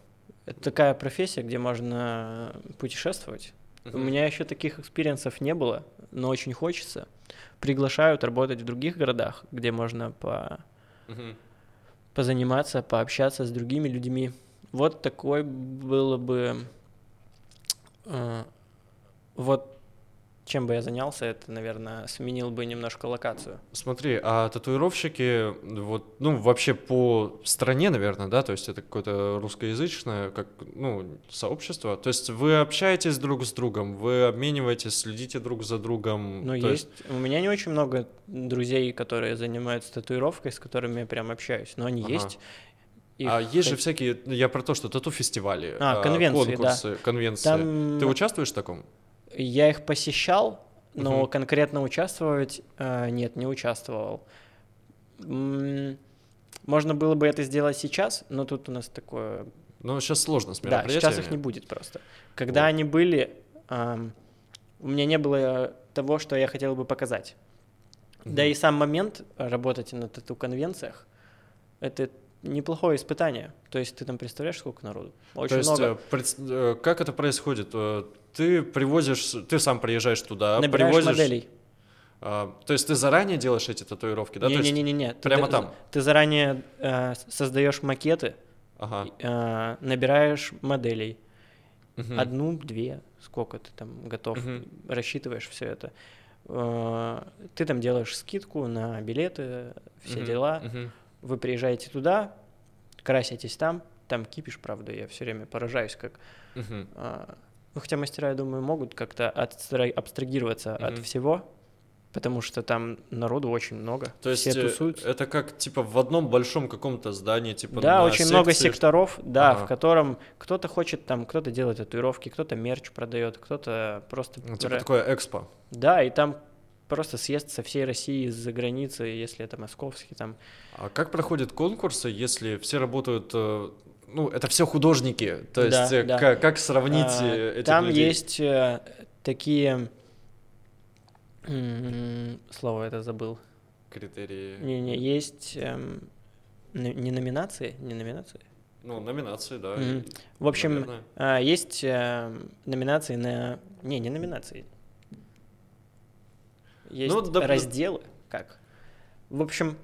[SPEAKER 2] Это такая профессия, где можно путешествовать. Uh-huh. У меня еще таких experience ов не было, но очень хочется. Приглашают работать в других городах, где можно по uh-huh позаниматься, пообщаться с другими людьми. Вот такой было бы... Э, вот чем бы я занялся, это, наверное, сменил бы немножко локацию.
[SPEAKER 1] Смотри, а татуировщики, вот, ну, вообще по стране, наверное, да, то есть это какое-то русскоязычное, как, ну, сообщество, то есть вы общаетесь друг с другом, вы обмениваетесь, следите друг за другом?
[SPEAKER 2] Ну, есть. есть, у меня не очень много друзей, которые занимаются татуировкой, с которыми я прям общаюсь, но они ага. есть,
[SPEAKER 1] их а есть же всякие, я про то, что тату-фестивали, а, конвенции, конкурсы, да. конвенции. Там... Ты участвуешь в таком?
[SPEAKER 2] Я их посещал, но угу. конкретно участвовать э, нет, не участвовал. Можно было бы это сделать сейчас, но тут у нас такое.
[SPEAKER 1] Ну сейчас сложно с
[SPEAKER 2] Да, сейчас их не будет просто. Когда вот. они были, э, у меня не было того, что я хотел бы показать. Угу. Да и сам момент работать на тату-конвенциях, это неплохое испытание. То есть ты там представляешь, сколько народу?
[SPEAKER 1] Очень То есть, много. Э, как это происходит? Э, ты привозишь, ты сам приезжаешь туда,
[SPEAKER 2] Набираешь привозишь... моделей.
[SPEAKER 1] А, то есть ты заранее делаешь эти татуировки, да?
[SPEAKER 2] Не-не-не-не.
[SPEAKER 1] Прямо ты, там?
[SPEAKER 2] Ты заранее э, создаешь макеты, ага. э, набираешь моделей. Угу. Одну, две, сколько ты там готов, угу. рассчитываешь все это. Э, ты там делаешь скидку на билеты, все угу. дела. Угу вы приезжаете туда, краситесь там, там кипиш, правда, я все время поражаюсь, как... Uh-huh. А, ну, хотя мастера, я думаю, могут как-то абстрагироваться uh-huh. от всего, потому что там народу очень много.
[SPEAKER 1] То есть все э, тусуются. это как типа в одном большом каком-то здании, типа
[SPEAKER 2] Да, очень секции. много секторов, да, ага. в котором кто-то хочет там, кто-то делает татуировки, кто-то мерч продает, кто-то просто...
[SPEAKER 1] Ну, типа такое экспо.
[SPEAKER 2] Да, и там просто съезд со всей России из-за границы, если это московский там.
[SPEAKER 1] А как проходят конкурсы, если все работают, э, ну, это все художники, то есть да, э, да. Как, как сравнить а,
[SPEAKER 2] э, этих Там людей? есть такие, слово это забыл.
[SPEAKER 1] Критерии.
[SPEAKER 2] Не-не, есть эм, не номинации, не номинации.
[SPEAKER 1] Ну, номинации, да.
[SPEAKER 2] Mm-hmm. В общем, наверное. есть номинации на... Не, не номинации. Есть ну, да, разделы, как? В общем,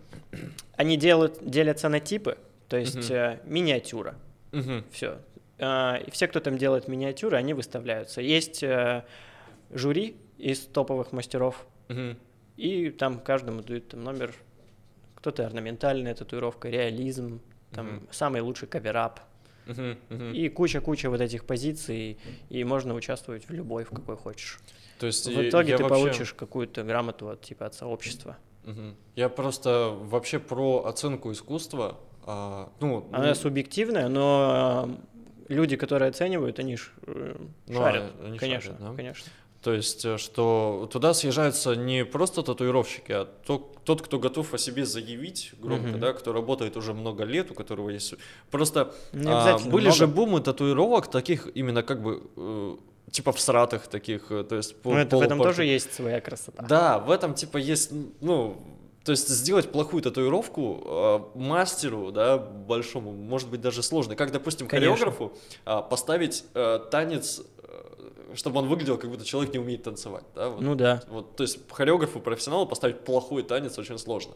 [SPEAKER 2] они делают, делятся на типы, то есть угу. э, миниатюра. Угу. Все. Э, все, кто там делает миниатюры, они выставляются. Есть э, жюри из топовых мастеров, угу. и там каждому дают там, номер. Кто-то орнаментальная татуировка, реализм, там угу. самый лучший каверап. Uh-huh, uh-huh. И куча-куча вот этих позиций, и можно участвовать в любой, в какой хочешь.
[SPEAKER 1] То есть
[SPEAKER 2] в итоге ты вообще... получишь какую-то грамоту от типа от сообщества.
[SPEAKER 1] Я просто вообще про оценку искусства. А, ну,
[SPEAKER 2] Она ну... субъективная, но люди, которые оценивают, они ж, э, ну, шарят. Они конечно, шарят, да? конечно.
[SPEAKER 1] То есть, э, что туда съезжаются не просто татуировщики, а то, тот, кто готов о себе заявить громко, mm да, кто работает уже много лет, у которого есть... Просто а, были много. же бумы татуировок таких именно как бы э, типа в сратах таких, э, то есть...
[SPEAKER 2] Ну, это в этом тоже есть своя красота.
[SPEAKER 1] Да, в этом типа есть, ну, то есть сделать плохую татуировку э, мастеру, да, большому, может быть даже сложно. Как, допустим, Конечно. хореографу э, поставить э, танец, чтобы он выглядел, как будто человек не умеет танцевать, да? Вот,
[SPEAKER 2] ну да.
[SPEAKER 1] Вот, то есть хореографу, профессионалу поставить плохой танец очень сложно.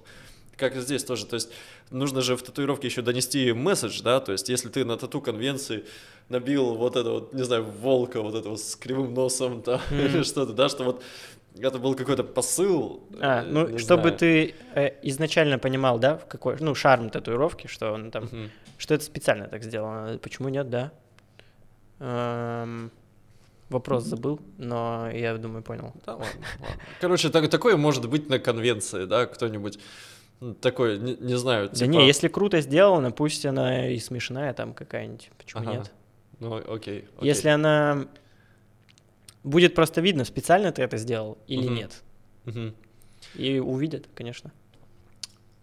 [SPEAKER 1] как и здесь тоже, то есть нужно же в татуировке еще донести месседж, да, то есть если ты на тату-конвенции набил вот это вот, не знаю, волка вот этого с кривым носом там, mm-hmm. или что-то, да, что вот это был какой-то посыл.
[SPEAKER 2] А, э, ну, чтобы знаю. ты э, изначально понимал, да, в какой, ну, шарм татуировки, что он там, uh-huh. что это специально так сделано. Почему нет, да? Эм, вопрос забыл, но я думаю, понял.
[SPEAKER 1] Да, ладно, ладно. Короче, так, такое может быть на конвенции, да, кто-нибудь такой, не, не знаю,
[SPEAKER 2] типа... Да не, если круто сделано, пусть она и смешная там какая-нибудь, почему ага. нет?
[SPEAKER 1] Ну, окей, окей.
[SPEAKER 2] Если она будет просто видно, специально ты это сделал или угу. нет. Угу. И увидят, конечно.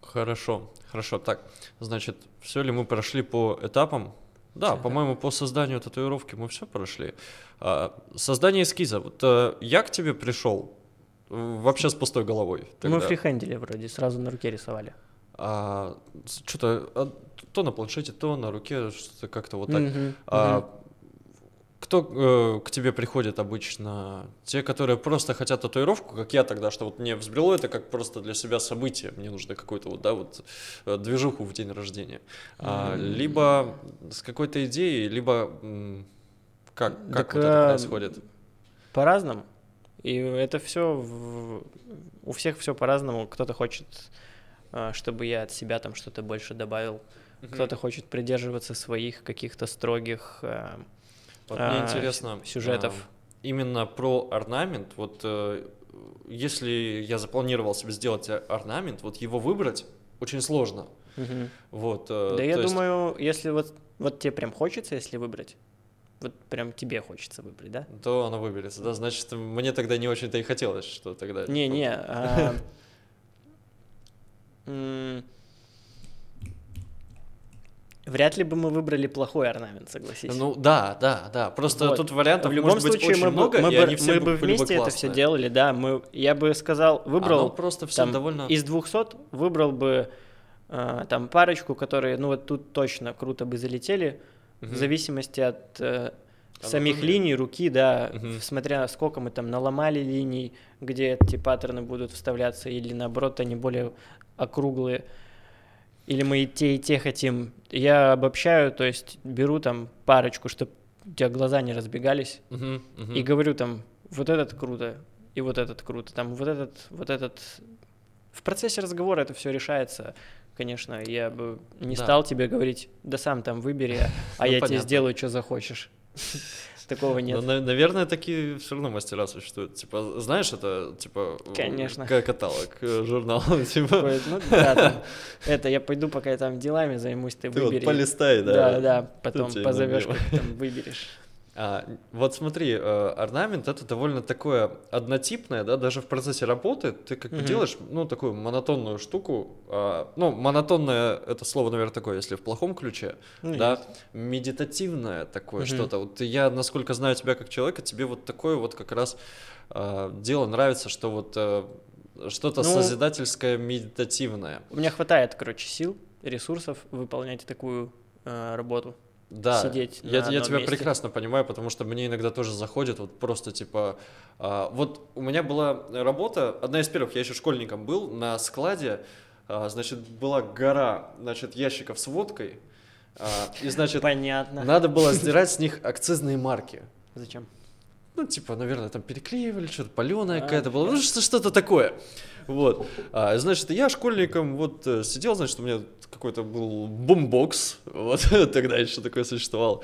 [SPEAKER 1] Хорошо, хорошо. Так, значит, все ли мы прошли по этапам? Да, по-моему, по созданию татуировки мы все прошли. А, создание эскиза. Вот а, я к тебе пришел вообще с пустой головой.
[SPEAKER 2] Тогда. Мы фрихендили вроде, сразу на руке рисовали.
[SPEAKER 1] А, что-то а, то на планшете, то на руке, что-то как-то вот так. Mm-hmm. А, mm-hmm. Кто э, к тебе приходит обычно? Те, которые просто хотят татуировку, как я тогда, что вот мне взбрело это как просто для себя событие, мне нужно какую-то вот, да, вот э, движуху в день рождения. А, либо с какой-то идеей, либо как, как так, вот это происходит?
[SPEAKER 2] По-разному. И это все в... у всех все по-разному. Кто-то хочет, э, чтобы я от себя там что-то больше добавил. Mm-hmm. Кто-то хочет придерживаться своих каких-то строгих э,
[SPEAKER 1] вот мне а, интересно
[SPEAKER 2] сюжетов.
[SPEAKER 1] А, именно про орнамент. Вот э, если я запланировал себе сделать орнамент, вот его выбрать очень сложно.
[SPEAKER 2] Угу.
[SPEAKER 1] Вот.
[SPEAKER 2] Э, да я есть... думаю, если вот вот тебе прям хочется, если выбрать, вот прям тебе хочется выбрать, да?
[SPEAKER 1] То оно выберется, да, значит, мне тогда не очень-то и хотелось, что тогда...
[SPEAKER 2] Не-не, а, Вряд ли бы мы выбрали плохой орнамент, согласись.
[SPEAKER 1] Ну да, да, да. Просто вот. тут вариантов в любом может случае быть очень мы много,
[SPEAKER 2] мы,
[SPEAKER 1] и они
[SPEAKER 2] все мы бы вместе это все делали, да. Мы, я бы сказал, выбрал Оно
[SPEAKER 1] просто все там, довольно
[SPEAKER 2] из 200 выбрал бы э, там парочку, которые, ну вот тут точно круто бы залетели, угу. в зависимости от э, самих линий руки, да, угу. смотря сколько мы там наломали линий, где эти паттерны будут вставляться, или наоборот они более округлые или мы и те, и те хотим. Я обобщаю, то есть беру там парочку, чтобы у тебя глаза не разбегались, uh-huh, uh-huh. и говорю там, вот этот круто, и вот этот круто, там вот этот, вот этот. В процессе разговора это все решается, конечно. Я бы не да. стал тебе говорить, да сам там выбери, а ну, я тебе сделаю, что захочешь. Такого нет.
[SPEAKER 1] Но, наверное, такие все равно мастера существуют. Типа, знаешь, это типа
[SPEAKER 2] Конечно.
[SPEAKER 1] каталог э, журнала. Типа.
[SPEAKER 2] Ну да, там, это я пойду, пока я там делами займусь, ты, ты выбери.
[SPEAKER 1] Вот полистай, да.
[SPEAKER 2] Да, да, потом позовешь, как там выберешь.
[SPEAKER 1] А, вот смотри, э, орнамент это довольно такое однотипное, да, даже в процессе работы ты как бы mm-hmm. делаешь, ну, такую монотонную штуку, а, ну, монотонное это слово, наверное, такое, если в плохом ключе, mm-hmm. да, медитативное такое mm-hmm. что-то. Вот я, насколько знаю тебя как человека, тебе вот такое вот как раз а, дело нравится, что вот а, что-то ну, созидательское, медитативное.
[SPEAKER 2] У меня хватает, короче, сил, ресурсов выполнять такую а, работу
[SPEAKER 1] да,
[SPEAKER 2] сидеть.
[SPEAKER 1] Я, я тебя месте. прекрасно понимаю, потому что мне иногда тоже заходит вот просто типа. А, вот у меня была работа, одна из первых, я еще школьником был, на складе, а, значит, была гора, значит, ящиков с водкой. А, и, значит,
[SPEAKER 2] Понятно.
[SPEAKER 1] надо было сдирать с них акцизные марки.
[SPEAKER 2] Зачем?
[SPEAKER 1] Ну, типа, наверное, там переклеивали, что-то паленая а, какая-то была, ну, что-то такое. Вот. А, значит, я школьником вот э, сидел, значит, у меня какой-то был бумбокс, вот, тогда еще такое существовало.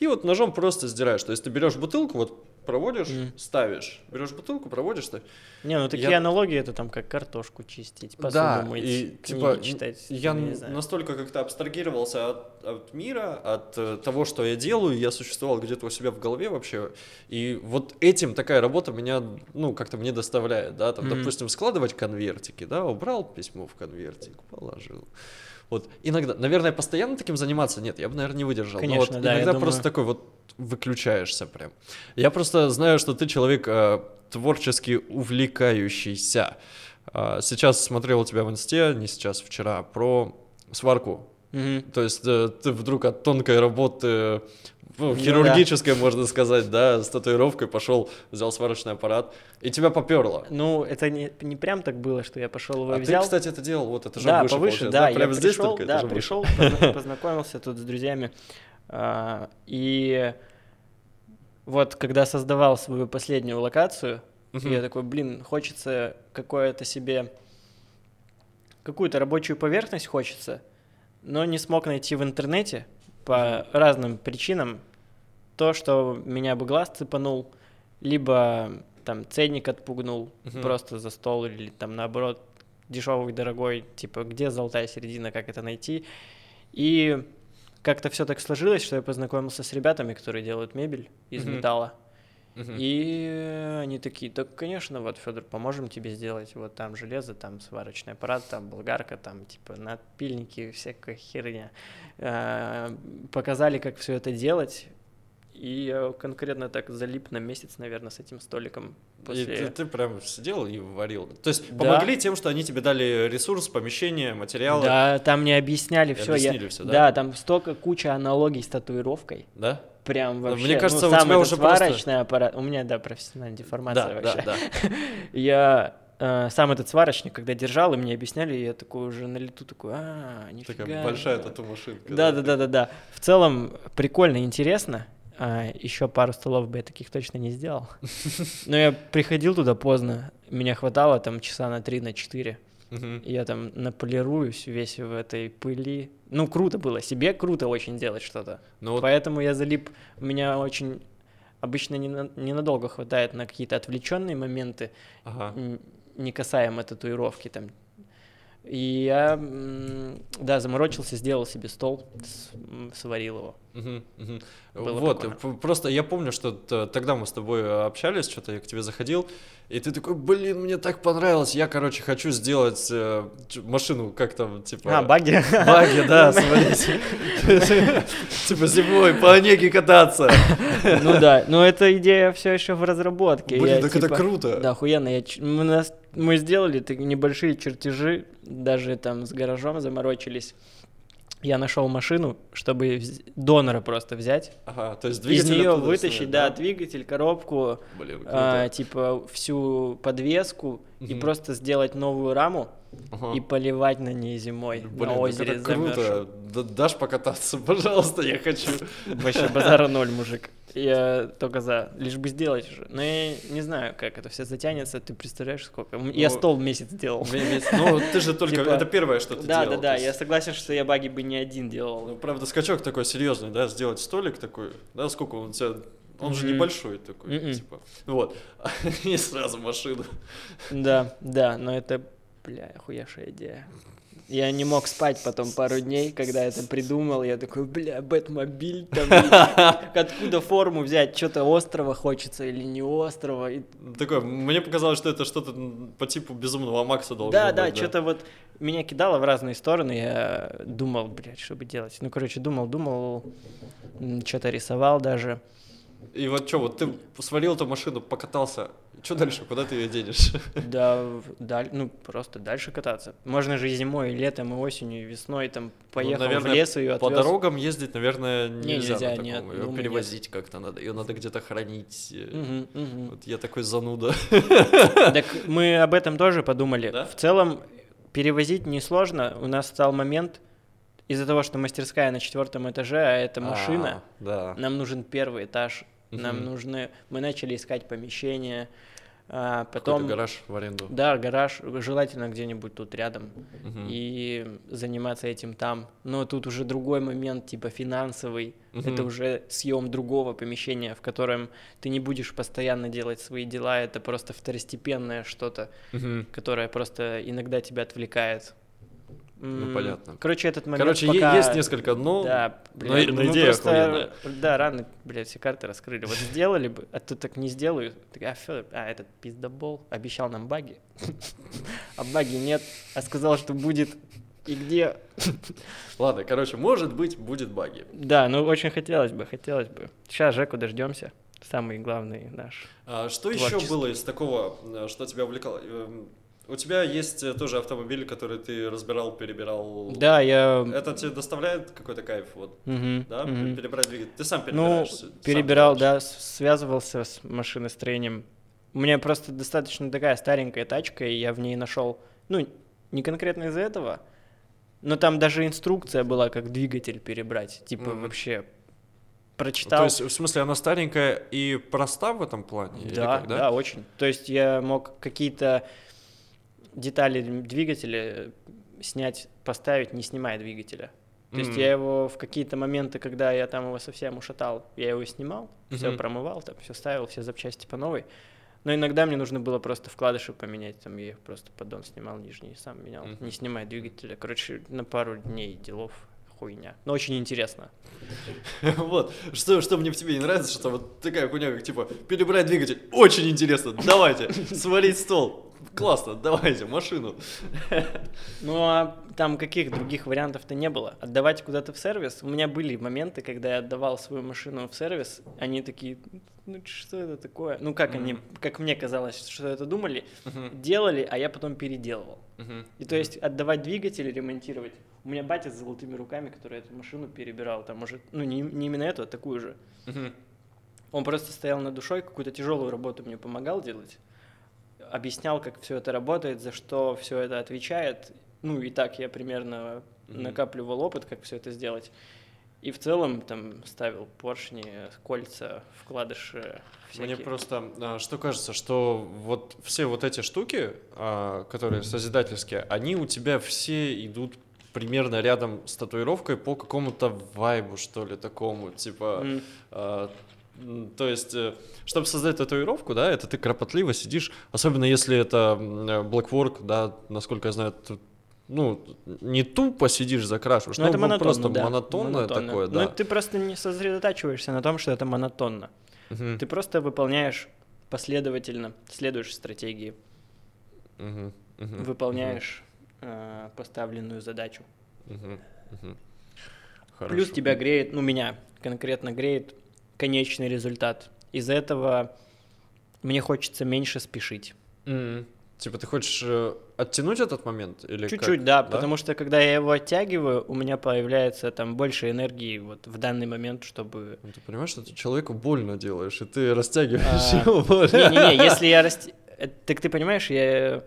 [SPEAKER 1] И вот ножом просто сдираешь. То есть ты берешь бутылку, вот проводишь, mm. ставишь. Берешь бутылку, проводишь, ставишь.
[SPEAKER 2] Не, ну такие я... аналогии это там как картошку чистить, посуду да, мыть, и, типа, читать.
[SPEAKER 1] Я настолько как-то абстрагировался от, от мира, от э, того, что я делаю, я существовал где-то у себя в голове вообще. И вот этим такая работа меня, ну, как-то мне доставляет, да, там, mm. допустим, складывать конвертики, да, убрал письмо в конвертик, положил. Вот иногда, наверное, постоянно таким заниматься нет, я бы, наверное, не выдержал.
[SPEAKER 2] Конечно,
[SPEAKER 1] Но вот
[SPEAKER 2] да,
[SPEAKER 1] иногда просто думаю... такой вот выключаешься прям. Я просто знаю, что ты человек э, творчески увлекающийся. Э, сейчас смотрел у тебя в инсте, не сейчас, вчера, про сварку.
[SPEAKER 2] Mm-hmm.
[SPEAKER 1] То есть э, ты вдруг от тонкой работы ну, хирургическое, да. можно сказать, да, с татуировкой пошел, взял сварочный аппарат, и тебя поперло.
[SPEAKER 2] Ну, это не, не прям так было, что я пошел его
[SPEAKER 1] а
[SPEAKER 2] взял.
[SPEAKER 1] ты, кстати, это делал, вот это же
[SPEAKER 2] да,
[SPEAKER 1] выше,
[SPEAKER 2] повыше, да, да, прямо здесь пришел, только, да, пришел, познакомился тут с друзьями, а, и вот когда создавал свою последнюю локацию, я такой, блин, хочется какое-то себе какую-то рабочую поверхность хочется, но не смог найти в интернете по разным причинам то, что меня бы глаз цепанул, либо там ценник отпугнул uh-huh. просто за стол, или там наоборот дешевый, дорогой, типа где золотая середина, как это найти. И как-то все так сложилось, что я познакомился с ребятами, которые делают мебель из uh-huh. металла. И они такие, так, конечно, вот, Федор, поможем тебе сделать. Вот там железо, там сварочный аппарат, там болгарка, там типа надпильники, всякая херня. А, показали, как все это делать. И я конкретно так залип на месяц, наверное, с этим столиком.
[SPEAKER 1] После... И ты, ты прям сидел и варил. То есть да. помогли тем, что они тебе дали ресурс, помещение, материалы.
[SPEAKER 2] Да, там мне объясняли все.
[SPEAKER 1] Объяснили я... все, да?
[SPEAKER 2] Да, там столько куча аналогий с татуировкой.
[SPEAKER 1] Да?
[SPEAKER 2] прям вообще.
[SPEAKER 1] Мне кажется,
[SPEAKER 2] ну,
[SPEAKER 1] у тебя уже
[SPEAKER 2] сварочный
[SPEAKER 1] просто...
[SPEAKER 2] аппарат. У меня, да, профессиональная деформация
[SPEAKER 1] да,
[SPEAKER 2] вообще.
[SPEAKER 1] Да, да.
[SPEAKER 2] Я э, сам этот сварочник, когда держал, и мне объясняли, я такой уже на лету такой, а, нифига.
[SPEAKER 1] Такая большая тату-машинка.
[SPEAKER 2] Да, да, да, да, да. В целом прикольно, интересно. А, еще пару столов бы я таких точно не сделал. Но я приходил туда поздно, меня хватало там часа на три, на четыре. Я там наполируюсь весь в этой пыли. Ну, круто было. Себе круто очень делать что-то. Ну, вот... Поэтому я залип. У меня очень обычно ненадолго не хватает на какие-то отвлеченные моменты, ага. не касаемо татуировки там. И я, да, заморочился, сделал себе стол, сварил его.
[SPEAKER 1] Угу, угу. Вот, прикольно. просто я помню, что тогда мы с тобой общались, что-то я к тебе заходил, и ты такой, блин, мне так понравилось, я, короче, хочу сделать э, машину, как там, типа...
[SPEAKER 2] А, баги?
[SPEAKER 1] Баги, да, свалить. Типа зимой по Онеге кататься.
[SPEAKER 2] Ну да, но эта идея все еще в разработке.
[SPEAKER 1] Блин, так это типа, круто.
[SPEAKER 2] Да, охуенно. Мы сделали небольшие чертежи, даже там с гаражом заморочились я нашел машину, чтобы донора просто взять.
[SPEAKER 1] Ага, то есть
[SPEAKER 2] двигатель Из нее вытащить, да, да, двигатель, коробку,
[SPEAKER 1] Блин,
[SPEAKER 2] а, типа всю подвеску угу. и просто сделать новую раму ага. и поливать на ней зимой Блин, на озере
[SPEAKER 1] это круто. Дашь покататься, пожалуйста, я хочу.
[SPEAKER 2] Вообще базара ноль, мужик. Я только за, лишь бы сделать уже. Но я не знаю, как это все затянется. Ты представляешь, сколько? Ну, я стол месяц делал.
[SPEAKER 1] Месяц. Ну, ты же только, типа, это первое, что ты
[SPEAKER 2] да,
[SPEAKER 1] делал.
[SPEAKER 2] Да, да, да, я согласен, что я баги бы не один делал.
[SPEAKER 1] Ну, правда, скачок такой серьезный, да, сделать столик такой, да, сколько он у тебя он mm-hmm. же небольшой такой, mm-hmm. типа. Вот. И сразу машину.
[SPEAKER 2] Да, да, но это, бля, охуевшая идея. Я не мог спать потом пару дней, когда это придумал. Я такой, бля, Бэтмобиль там. Откуда форму взять? Что-то острова хочется или не острова?
[SPEAKER 1] Такое, мне показалось, что это что-то по типу безумного Макса должно
[SPEAKER 2] да,
[SPEAKER 1] быть.
[SPEAKER 2] Да, да, что-то вот меня кидало в разные стороны. Я думал, блядь, что бы делать. Ну, короче, думал, думал, что-то рисовал даже.
[SPEAKER 1] И вот что, вот ты свалил эту машину, покатался, что дальше, куда ты ее денешь?
[SPEAKER 2] Да, даль, ну просто дальше кататься. Можно же и зимой, и летом, и осенью, и весной там поехал ну, наверное, в лес и ее
[SPEAKER 1] отвез. По дорогам ездить, наверное, нельзя.
[SPEAKER 2] нельзя,
[SPEAKER 1] на
[SPEAKER 2] нет.
[SPEAKER 1] Ее перевозить как-то надо, ее надо где-то хранить. Угу, угу. Вот я такой зануда.
[SPEAKER 2] Так мы об этом тоже подумали. Да? В целом перевозить несложно. У нас стал момент, из-за того, что мастерская на четвертом этаже, а это машина,
[SPEAKER 1] а, да.
[SPEAKER 2] нам нужен первый этаж, угу. нам нужны, мы начали искать помещение, а потом
[SPEAKER 1] гараж в аренду.
[SPEAKER 2] Да, гараж, желательно где-нибудь тут рядом угу. и заниматься этим там. Но тут уже другой момент, типа финансовый. Угу. Это уже съем другого помещения, в котором ты не будешь постоянно делать свои дела. Это просто второстепенное что-то, угу. которое просто иногда тебя отвлекает.
[SPEAKER 1] Ну, понятно.
[SPEAKER 2] Короче, этот момент
[SPEAKER 1] Короче,
[SPEAKER 2] пока...
[SPEAKER 1] есть несколько, но,
[SPEAKER 2] да,
[SPEAKER 1] блядь, но, но ну, идея просто...
[SPEAKER 2] Да, рано, блядь, все карты раскрыли. Вот сделали бы, а тут так не сделаю. А, Федор, а, этот пиздобол обещал нам баги. А баги нет, а сказал, что будет и где.
[SPEAKER 1] Ладно, короче, может быть, будет баги.
[SPEAKER 2] Да, ну очень хотелось бы, хотелось бы. Сейчас Жеку дождемся. Самый главный наш.
[SPEAKER 1] А, что еще было из такого, э, что тебя увлекало? У тебя есть э, тоже автомобиль, который ты разбирал, перебирал.
[SPEAKER 2] Да, я.
[SPEAKER 1] Это тебе доставляет какой-то кайф, вот,
[SPEAKER 2] Мгм,
[SPEAKER 1] да,
[SPEAKER 2] мгм.
[SPEAKER 1] перебирать двигатель. Ты сам
[SPEAKER 2] Ну,
[SPEAKER 1] перебираешь. сам
[SPEAKER 2] перебирал,
[SPEAKER 1] делаешь.
[SPEAKER 2] да, с- связывался с машиностроением. У меня просто достаточно такая старенькая тачка, и я в ней нашел, ну, не конкретно из-за этого, но там даже инструкция была, как двигатель перебрать. Типа
[SPEAKER 1] Мгм.
[SPEAKER 2] вообще
[SPEAKER 1] То
[SPEAKER 2] прочитал.
[SPEAKER 1] есть, в смысле, она старенькая и проста в этом плане? или
[SPEAKER 2] Да,
[SPEAKER 1] как,
[SPEAKER 2] да, очень. То есть я мог какие-то детали двигателя э, снять, поставить, не снимая двигателя. То есть
[SPEAKER 1] Мгм.
[SPEAKER 2] я его в какие-то моменты, когда я там его совсем ушатал, я его снимал, все
[SPEAKER 1] Мгм.
[SPEAKER 2] промывал, там все ставил, все запчасти по новой. Но иногда мне нужно было просто вкладыши поменять, там я их просто поддон снимал нижний, сам менял,
[SPEAKER 1] Мгм.
[SPEAKER 2] не снимая двигателя. Короче, на пару дней делов хуйня. Но очень интересно.
[SPEAKER 1] Вот, что, что мне в тебе не нравится, что вот такая хуйня, как типа, перебрать двигатель, очень интересно, давайте, свалить стол, классно, давайте, машину.
[SPEAKER 2] Ну а там каких других вариантов-то не было. Отдавать куда-то в сервис. У меня были моменты, когда я отдавал свою машину в сервис, они такие, ну что это такое? Ну как они,
[SPEAKER 1] Мгм.
[SPEAKER 2] как мне казалось, что это думали,
[SPEAKER 1] Мгм,
[SPEAKER 2] делали, а я потом переделывал.
[SPEAKER 1] мгм,
[SPEAKER 2] И то есть отдавать двигатель, ремонтировать. У меня батя с золотыми руками, который эту машину перебирал, там может, ну не, не именно эту, а такую же. Он просто стоял над душой, какую-то тяжелую работу мне помогал делать, объяснял, как все это работает, за что все это отвечает. Ну и так я примерно
[SPEAKER 1] Мгм.
[SPEAKER 2] накапливал опыт, как все это сделать. И в целом там ставил поршни, кольца, вкладыши.
[SPEAKER 1] Мне
[SPEAKER 2] всякие.
[SPEAKER 1] просто а, что кажется, что вот все вот эти штуки, а, которые созидательские, они у тебя все идут примерно рядом с татуировкой по какому-то вайбу, что ли, такому, типа,
[SPEAKER 2] м,
[SPEAKER 1] то есть, чтобы создать татуировку, да, это ты кропотливо сидишь, особенно если это м, э, blackwork, да, насколько я знаю, тут, ну, не тупо сидишь, закрашиваешь,
[SPEAKER 2] Ну,
[SPEAKER 1] ну,
[SPEAKER 2] это
[SPEAKER 1] вот
[SPEAKER 2] монотонно,
[SPEAKER 1] просто
[SPEAKER 2] да,
[SPEAKER 1] монотонное
[SPEAKER 2] монотонно.
[SPEAKER 1] такое,
[SPEAKER 2] Ну,
[SPEAKER 1] да.
[SPEAKER 2] ты просто не сосредотачиваешься на том, что это монотонно.
[SPEAKER 1] Мгм,
[SPEAKER 2] Ты просто выполняешь последовательно, следуешь стратегии,
[SPEAKER 1] мгм, мгм,
[SPEAKER 2] выполняешь э, поставленную задачу.
[SPEAKER 1] мгм, мгм.
[SPEAKER 2] Плюс тебя греет, ну меня конкретно греет конечный результат. Из-за этого мне хочется меньше спешить.
[SPEAKER 1] М, Типа ты хочешь э, оттянуть этот момент или?
[SPEAKER 2] Чуть-чуть, да, потому что когда я его оттягиваю, у меня появляется там больше энергии вот в данный момент, чтобы...
[SPEAKER 1] Ну, Ты понимаешь, что ты человеку больно делаешь, и ты растягиваешь
[SPEAKER 2] А,
[SPEAKER 1] его боль.
[SPEAKER 2] Не-не-не, если я... раст- э, Так ты понимаешь, я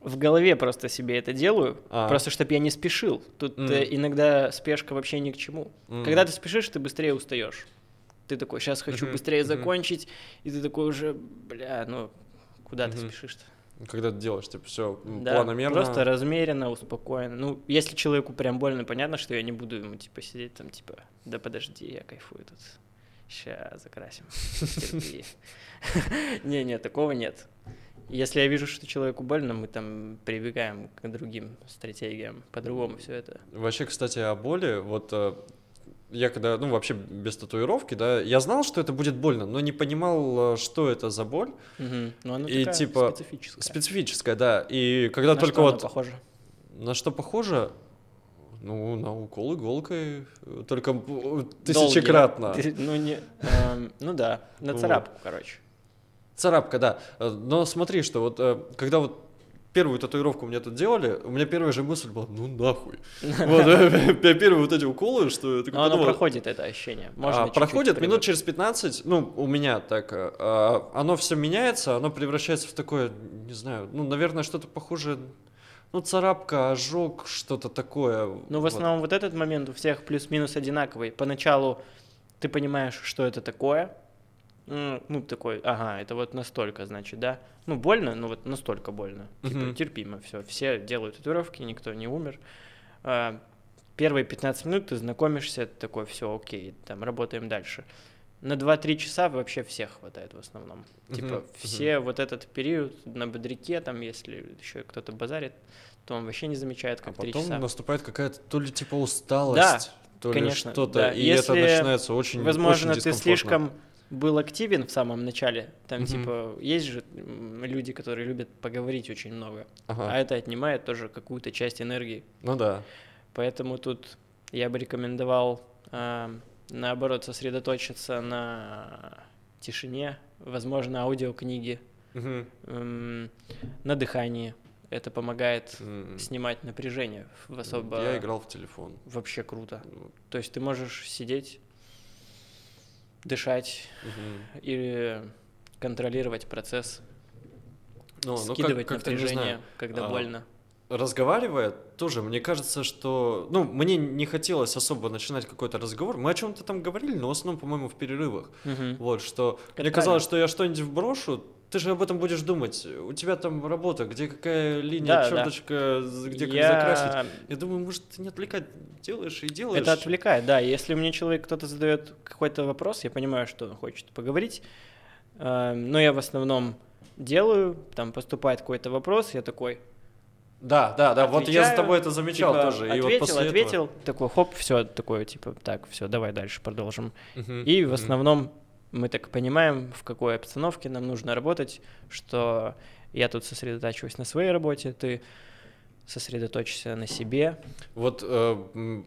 [SPEAKER 2] в голове просто себе это делаю,
[SPEAKER 1] А.
[SPEAKER 2] просто чтобы я не спешил. Тут э, иногда спешка вообще ни к чему.
[SPEAKER 1] М.
[SPEAKER 2] Когда ты спешишь, ты быстрее устаешь. Ты такой, сейчас хочу
[SPEAKER 1] Мгм,
[SPEAKER 2] быстрее
[SPEAKER 1] мгм.
[SPEAKER 2] закончить, и ты такой уже, бля, ну куда ты
[SPEAKER 1] Мгм.
[SPEAKER 2] спешишь-то?
[SPEAKER 1] Когда ты делаешь, типа, все
[SPEAKER 2] Да,
[SPEAKER 1] планомерно.
[SPEAKER 2] просто размеренно, успокоенно. Ну, если человеку прям больно, понятно, что я не буду ему, типа, сидеть там, типа, да подожди, я кайфую тут. Ща закрасим. Не-не, такого нет. Если я вижу, что человеку больно, мы там прибегаем к другим стратегиям. По-другому все это.
[SPEAKER 1] Вообще, кстати, о боли, вот э, я когда, ну, вообще без татуировки, да, я знал, что это будет больно, но не понимал, э, что это за боль.
[SPEAKER 2] Мгм. Но оно
[SPEAKER 1] И типа
[SPEAKER 2] специфическая.
[SPEAKER 1] Специфическая, да. И когда
[SPEAKER 2] На
[SPEAKER 1] только
[SPEAKER 2] что
[SPEAKER 1] вот...
[SPEAKER 2] похоже?
[SPEAKER 1] На что похоже? Ну, на укол иголкой, только э, тысячекратно.
[SPEAKER 2] Ты- Ну, не, эм, ну да, на царапку, короче.
[SPEAKER 1] Царапка, да. Э, Но смотри, что вот когда вот первую татуировку мне тут делали, у меня первая же мысль была, ну нахуй. Вот, первые вот эти уколы, что
[SPEAKER 2] Но оно проходит, это ощущение.
[SPEAKER 1] А, проходит минут через 15, ну, у меня так, э, а, оно все меняется, оно превращается в такое, не знаю, ну, наверное, что-то похожее, ну, царапка, ожог, что-то такое.
[SPEAKER 2] Ну, в
[SPEAKER 1] вот.
[SPEAKER 2] основном вот этот момент у всех плюс-минус одинаковый. Поначалу ты понимаешь, что это такое. Ну, такой, ага, это вот настолько, значит, да. Ну, больно, но вот настолько больно. Типа,
[SPEAKER 1] Мгм.
[SPEAKER 2] терпимо, все. Все делают татуировки, никто не умер. А, Первые 15 минут ты знакомишься, ты такой, все, окей, там, работаем дальше. На 2-3 часа вообще всех хватает в основном. Типа,
[SPEAKER 1] Мгм,
[SPEAKER 2] все вот этот период на бодряке, там, если еще кто-то базарит, то он вообще не замечает,
[SPEAKER 1] А
[SPEAKER 2] как 3
[SPEAKER 1] потом
[SPEAKER 2] часа.
[SPEAKER 1] наступает какая-то то ли типа усталость, то ли
[SPEAKER 2] конечно,
[SPEAKER 1] что-то,
[SPEAKER 2] да.
[SPEAKER 1] и
[SPEAKER 2] Если,
[SPEAKER 1] это начинается очень
[SPEAKER 2] Возможно,
[SPEAKER 1] очень
[SPEAKER 2] ты слишком был активен в самом начале. Там,
[SPEAKER 1] Мгм.
[SPEAKER 2] типа, есть же люди, которые любят поговорить очень много.
[SPEAKER 1] Ага.
[SPEAKER 2] А это отнимает тоже какую-то часть энергии.
[SPEAKER 1] Ну да.
[SPEAKER 2] Поэтому тут я бы рекомендовал, а, наоборот, сосредоточиться на тишине, возможно, аудиокниги,
[SPEAKER 1] Мгм.
[SPEAKER 2] м, на дыхании. Это помогает mm. снимать напряжение в особо...
[SPEAKER 1] Я играл в телефон.
[SPEAKER 2] Вообще круто. Mm. То есть ты можешь сидеть, дышать mm-hmm. и контролировать процесс, ну, скидывать ну, как, напряжение, когда а, больно
[SPEAKER 1] разговаривая, тоже мне кажется, что, ну, мне не хотелось особо начинать какой-то разговор. Мы о чем-то там говорили, но в основном, по-моему, в перерывах. Угу. Вот, что Это мне казалось, что я что-нибудь вброшу, ты же об этом будешь думать. У тебя там работа, где какая линия, да, черточка, да. где как я... закрасить. Я думаю, может, ты не отвлекать делаешь и делаешь.
[SPEAKER 2] Это отвлекает, да. Если мне человек кто-то задает какой-то вопрос, я понимаю, что он хочет поговорить. Эм, но я в основном делаю, там поступает какой-то вопрос, я такой,
[SPEAKER 1] да, да, да, вот я за тобой это замечал типа, тоже.
[SPEAKER 2] Ответил, и вот после ответил, этого... такой хоп, все, такое, типа, так, все, давай дальше продолжим. Uh-huh, и в uh-huh. основном мы так понимаем, в какой обстановке нам нужно работать, что я тут сосредотачиваюсь на своей работе, ты сосредоточься на себе.
[SPEAKER 1] Вот э,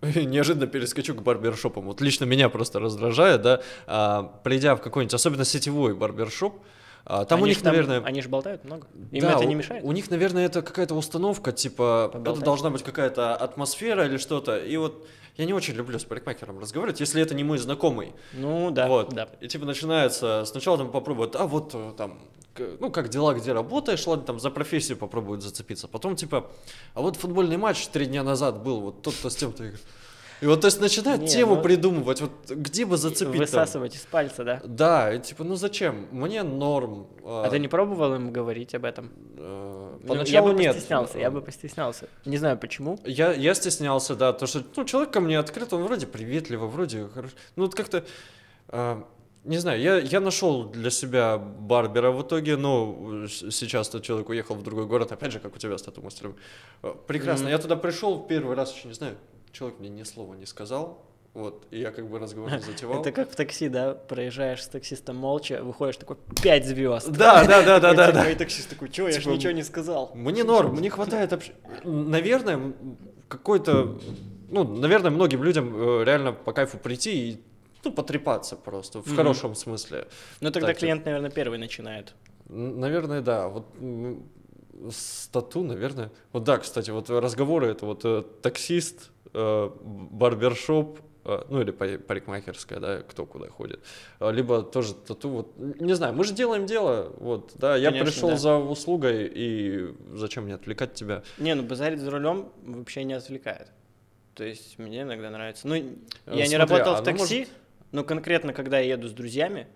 [SPEAKER 1] неожиданно перескочу к барбершопам. Вот лично меня просто раздражает, да, а, придя в какой-нибудь, особенно сетевой барбершоп, а, там они у них, там, наверное...
[SPEAKER 2] Они же болтают много. Им да, это не мешает?
[SPEAKER 1] У, у них, наверное, это какая-то установка, типа, Поболтать. это должна быть какая-то атмосфера или что-то. И вот я не очень люблю с парикмахером разговаривать, если это не мой знакомый.
[SPEAKER 2] Ну, да,
[SPEAKER 1] вот.
[SPEAKER 2] да.
[SPEAKER 1] И типа начинается, сначала там попробуют, а вот э, там, ну, как дела, где работаешь, ладно, там за профессию попробуют зацепиться. Потом типа, а вот футбольный матч три дня назад был, вот тот-то с тем-то. И вот, то есть, начинает не, тему ну, придумывать, вот где бы зацепить
[SPEAKER 2] Высасывать там. из пальца, да?
[SPEAKER 1] Да, и типа, ну зачем? Мне норм.
[SPEAKER 2] А, а ты не пробовал им говорить об этом? Э, поначалу ну, я бы нет. постеснялся, я бы постеснялся. Не знаю почему.
[SPEAKER 1] Я, я стеснялся, да, то что, ну, человек ко мне открыт, он вроде приветливый, вроде хороший. Ну, вот как-то... Э, не знаю, я, я нашел для себя барбера в итоге, но сейчас тот человек уехал в другой город, опять же, как у тебя с тату-мастером. Э, прекрасно, mm-hmm. я туда пришел первый раз, еще не знаю, человек мне ни слова не сказал, вот, и я как бы разговор не затевал.
[SPEAKER 2] Это как в такси, да, проезжаешь с таксистом молча, выходишь такой, пять звезд.
[SPEAKER 1] Да, да, да, да, да.
[SPEAKER 2] И таксист такой, что, я же типа, ничего не сказал.
[SPEAKER 1] Мне норм, мне хватает Наверное, какой-то, ну, наверное, многим людям э, реально по кайфу прийти и ну, потрепаться просто, в хорошем смысле.
[SPEAKER 2] Ну, тогда клиент, наверное, первый начинает.
[SPEAKER 1] Наверное, да. Вот с тату, наверное. Вот да, кстати, вот разговоры это вот э, таксист, барбершоп, э, ну или парикмахерская, да, кто куда ходит, э, либо тоже тату, вот, не знаю, мы же делаем дело, вот, да, я Конечно, пришел да. за услугой, и зачем мне отвлекать тебя?
[SPEAKER 2] Не, ну базарить за рулем вообще не отвлекает, то есть мне иногда нравится, ну, я Смотри, не работал в такси, может... но конкретно, когда я еду с друзьями,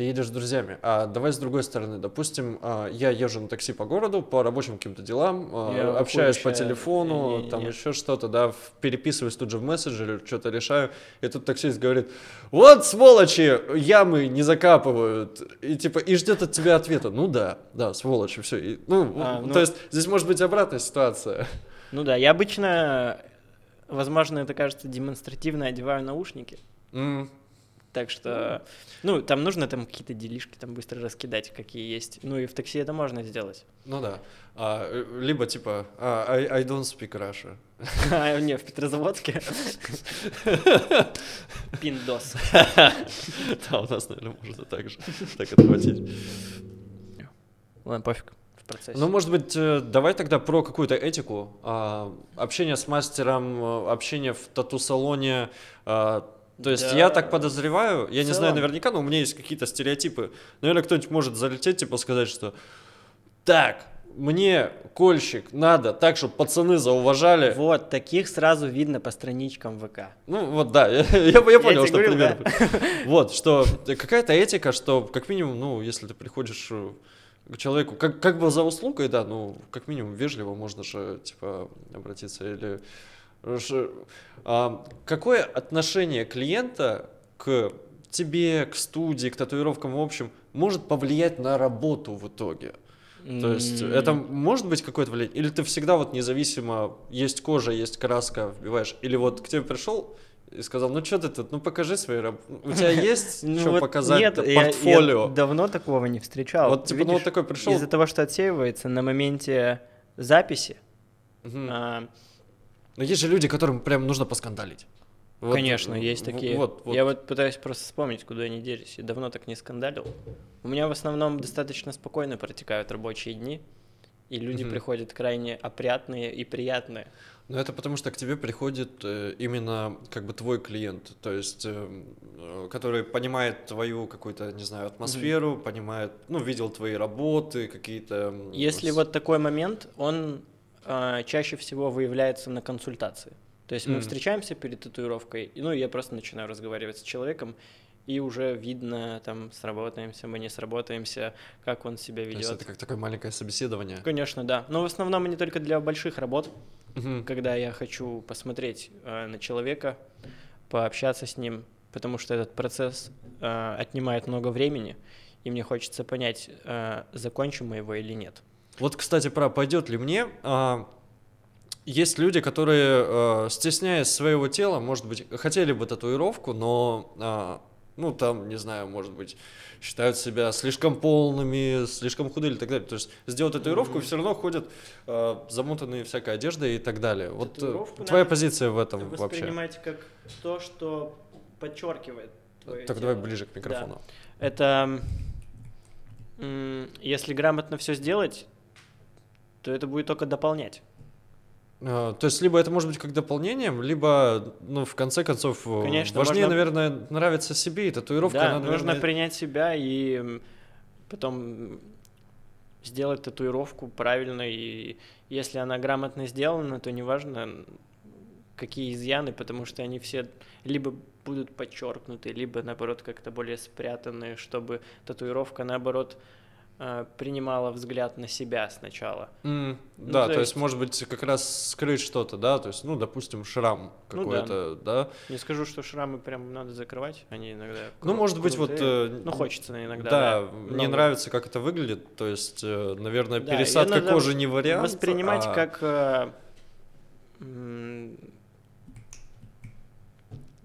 [SPEAKER 1] ты едешь с друзьями. А давай с другой стороны, допустим, а, я езжу на такси по городу по рабочим каким-то делам, а, я общаюсь по телефону, не, не, там не. еще что-то, да, переписываюсь тут же в мессенджере, что-то решаю, и тут таксист говорит, вот сволочи, ямы не закапывают, и типа, и ждет от тебя ответа. Ну да, да, сволочи, все. И, ну, а, ну, то есть здесь может быть обратная ситуация.
[SPEAKER 2] Ну да, я обычно, возможно, это кажется демонстративно одеваю наушники. Mm. Так что, ну, там нужно там какие-то делишки там быстро раскидать, какие есть. Ну и в такси это можно сделать.
[SPEAKER 1] Ну да. А, либо типа а, I, I don't speak Russia.
[SPEAKER 2] А, не, в Петрозаводске. Пиндос.
[SPEAKER 1] Да, у нас, наверное, можно так же так отхватить.
[SPEAKER 2] Ладно, пофиг. Процессе.
[SPEAKER 1] Ну, может быть, э, давай тогда про какую-то этику. А, общение с мастером, э, общение в тату-салоне, а, то есть да. я так подозреваю, я не знаю наверняка, но у меня есть какие-то стереотипы. Наверное, кто-нибудь может залететь, типа сказать, что так, мне кольщик надо так, чтобы пацаны зауважали.
[SPEAKER 2] Вот, таких сразу видно по страничкам ВК.
[SPEAKER 1] Ну вот, да, я, я, я понял, я что говорю, примерно. Да? Вот, что какая-то этика, что как минимум, ну, если ты приходишь э, к человеку, как, как бы за услугой, да, ну, как минимум вежливо можно же, типа, обратиться или какое отношение клиента к тебе, к студии, к татуировкам в общем может повлиять на работу в итоге? То есть это может быть какое-то влияние? Или ты всегда вот независимо, есть кожа, есть краска, вбиваешь? Или вот к тебе пришел и сказал, ну что ты тут, ну покажи свои работы. У тебя есть ну что показать, нет, портфолио?
[SPEAKER 2] Я, давно такого не встречал.
[SPEAKER 1] Вот типа, ну вот такой пришел.
[SPEAKER 2] Из-за того, что отсеивается на моменте записи,
[SPEAKER 1] но есть же люди, которым прям нужно поскандалить.
[SPEAKER 2] Вот, Конечно, есть такие. Вот, вот. Я вот пытаюсь просто вспомнить, куда они делись. Я давно так не скандалил. У меня в основном достаточно спокойно протекают рабочие дни. и люди угу. приходят крайне опрятные и приятные.
[SPEAKER 1] Но это потому, что к тебе приходит э, именно как бы твой клиент, то есть, э, э, который понимает твою какую-то, не знаю, атмосферу, mm понимает, ну, видел твои работы, какие-то...
[SPEAKER 2] Если вот такой момент, он э, чаще всего выявляется на консультации. То есть мы mm встречаемся перед татуировкой, ну, я просто начинаю разговаривать с человеком, и уже видно, там, сработаемся мы, не сработаемся, как он себя ведет. То
[SPEAKER 1] есть это как такое маленькое собеседование?
[SPEAKER 2] Конечно, да. Но в основном не только для больших работ, угу. когда я хочу посмотреть э, на человека, пообщаться с ним, потому что этот процесс э, отнимает много времени, и мне хочется понять, э, закончим мы его или нет.
[SPEAKER 1] Вот, кстати, про пойдет ли мне. А, есть люди, которые, э, стесняясь своего тела, может быть, хотели бы татуировку, но а, ну, там, не знаю, может быть, считают себя слишком полными, слишком худыми и так далее. То есть сделать татуировку mm-hmm. все равно ходят э, замотанные всякой одеждой и так далее. Вот э, твоя позиция в этом вообще?
[SPEAKER 2] Воспринимайте как то, что подчеркивает твое
[SPEAKER 1] Так
[SPEAKER 2] тело.
[SPEAKER 1] давай ближе к микрофону.
[SPEAKER 2] Да. Это если грамотно все сделать, то это будет только дополнять.
[SPEAKER 1] А, то есть, либо это может быть как дополнением, либо, ну, в конце концов, э, Конечно, важнее, можно... наверное, нравиться себе, и татуировка,
[SPEAKER 2] да, она, наверное... нужно принять себя и потом сделать татуировку правильно, и если она грамотно сделана, то неважно, какие изъяны, потому что они все либо будут подчеркнуты, либо, наоборот, как-то более спрятаны, чтобы татуировка, наоборот, принимала взгляд на себя сначала.
[SPEAKER 1] Mm, ну, да, то, то есть, есть, может быть, как раз скрыть что-то, да, то есть, ну, допустим, шрам какой-то, ну, да. да.
[SPEAKER 2] Не скажу, что шрамы прям надо закрывать, они иногда.
[SPEAKER 1] Ну, может быть, вот.
[SPEAKER 2] Э, ну, хочется иногда.
[SPEAKER 1] Да, да много. нравится, как это выглядит, то есть, э, наверное, да, пересадка кожи не вариант.
[SPEAKER 2] Воспринимать а... как э,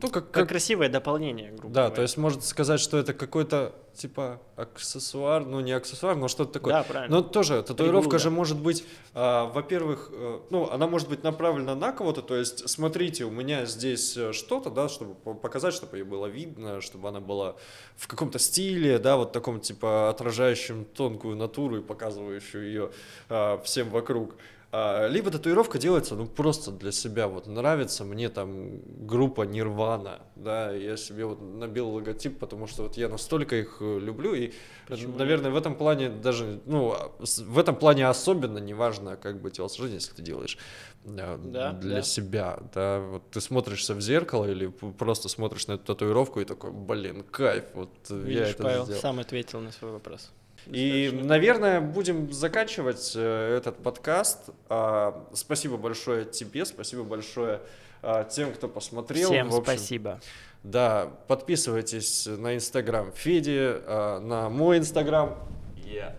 [SPEAKER 2] ну, как, как... как красивое дополнение, грубо
[SPEAKER 1] Да,
[SPEAKER 2] говоря.
[SPEAKER 1] то есть можно сказать, что это какой-то типа аксессуар, ну не аксессуар, но что-то такое.
[SPEAKER 2] Да, правильно.
[SPEAKER 1] Но тоже татуировка Пригул, же да. может быть, а, во-первых, э, ну она может быть направлена на кого-то, то есть смотрите, у меня здесь э, что-то, да, чтобы показать, чтобы ее было видно, чтобы она была в каком-то стиле, да, вот таком типа отражающем тонкую натуру и показывающую ее а, всем вокруг. А, либо татуировка делается, ну, просто для себя, вот, нравится мне там группа Нирвана, да, я себе вот набил логотип, потому что вот я настолько их э, люблю, и, Почему? наверное, в этом плане даже, ну, в этом плане особенно неважно, как бы телосложение, если ты делаешь да, для да. себя, да, вот ты смотришься в зеркало или просто смотришь на эту татуировку и такой, блин, кайф, вот
[SPEAKER 2] Видишь, я это Павел сделал. сам ответил на свой вопрос.
[SPEAKER 1] И, наверное, будем заканчивать э, этот подкаст. А, спасибо большое тебе, спасибо большое а, тем, кто посмотрел.
[SPEAKER 2] Всем общем, спасибо.
[SPEAKER 1] Да, подписывайтесь на Инстаграм Феди, а, на мой Инстаграм. Yeah.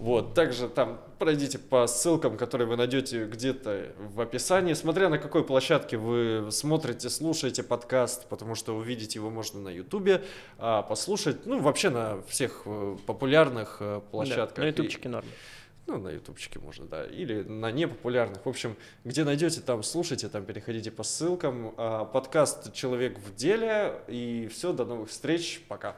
[SPEAKER 1] Вот, также там пройдите по ссылкам, которые вы найдете где-то в описании, смотря на какой площадке вы смотрите, слушаете подкаст, потому что увидеть его можно на Ютубе, а послушать, ну, вообще на всех э, популярных э, площадках. Да,
[SPEAKER 2] на ютубчике норм.
[SPEAKER 1] Ну, на ютубчике можно, да, или на непопулярных. В общем, где найдете, там слушайте, там переходите по ссылкам. А, подкаст «Человек в деле», и все, до новых встреч, пока.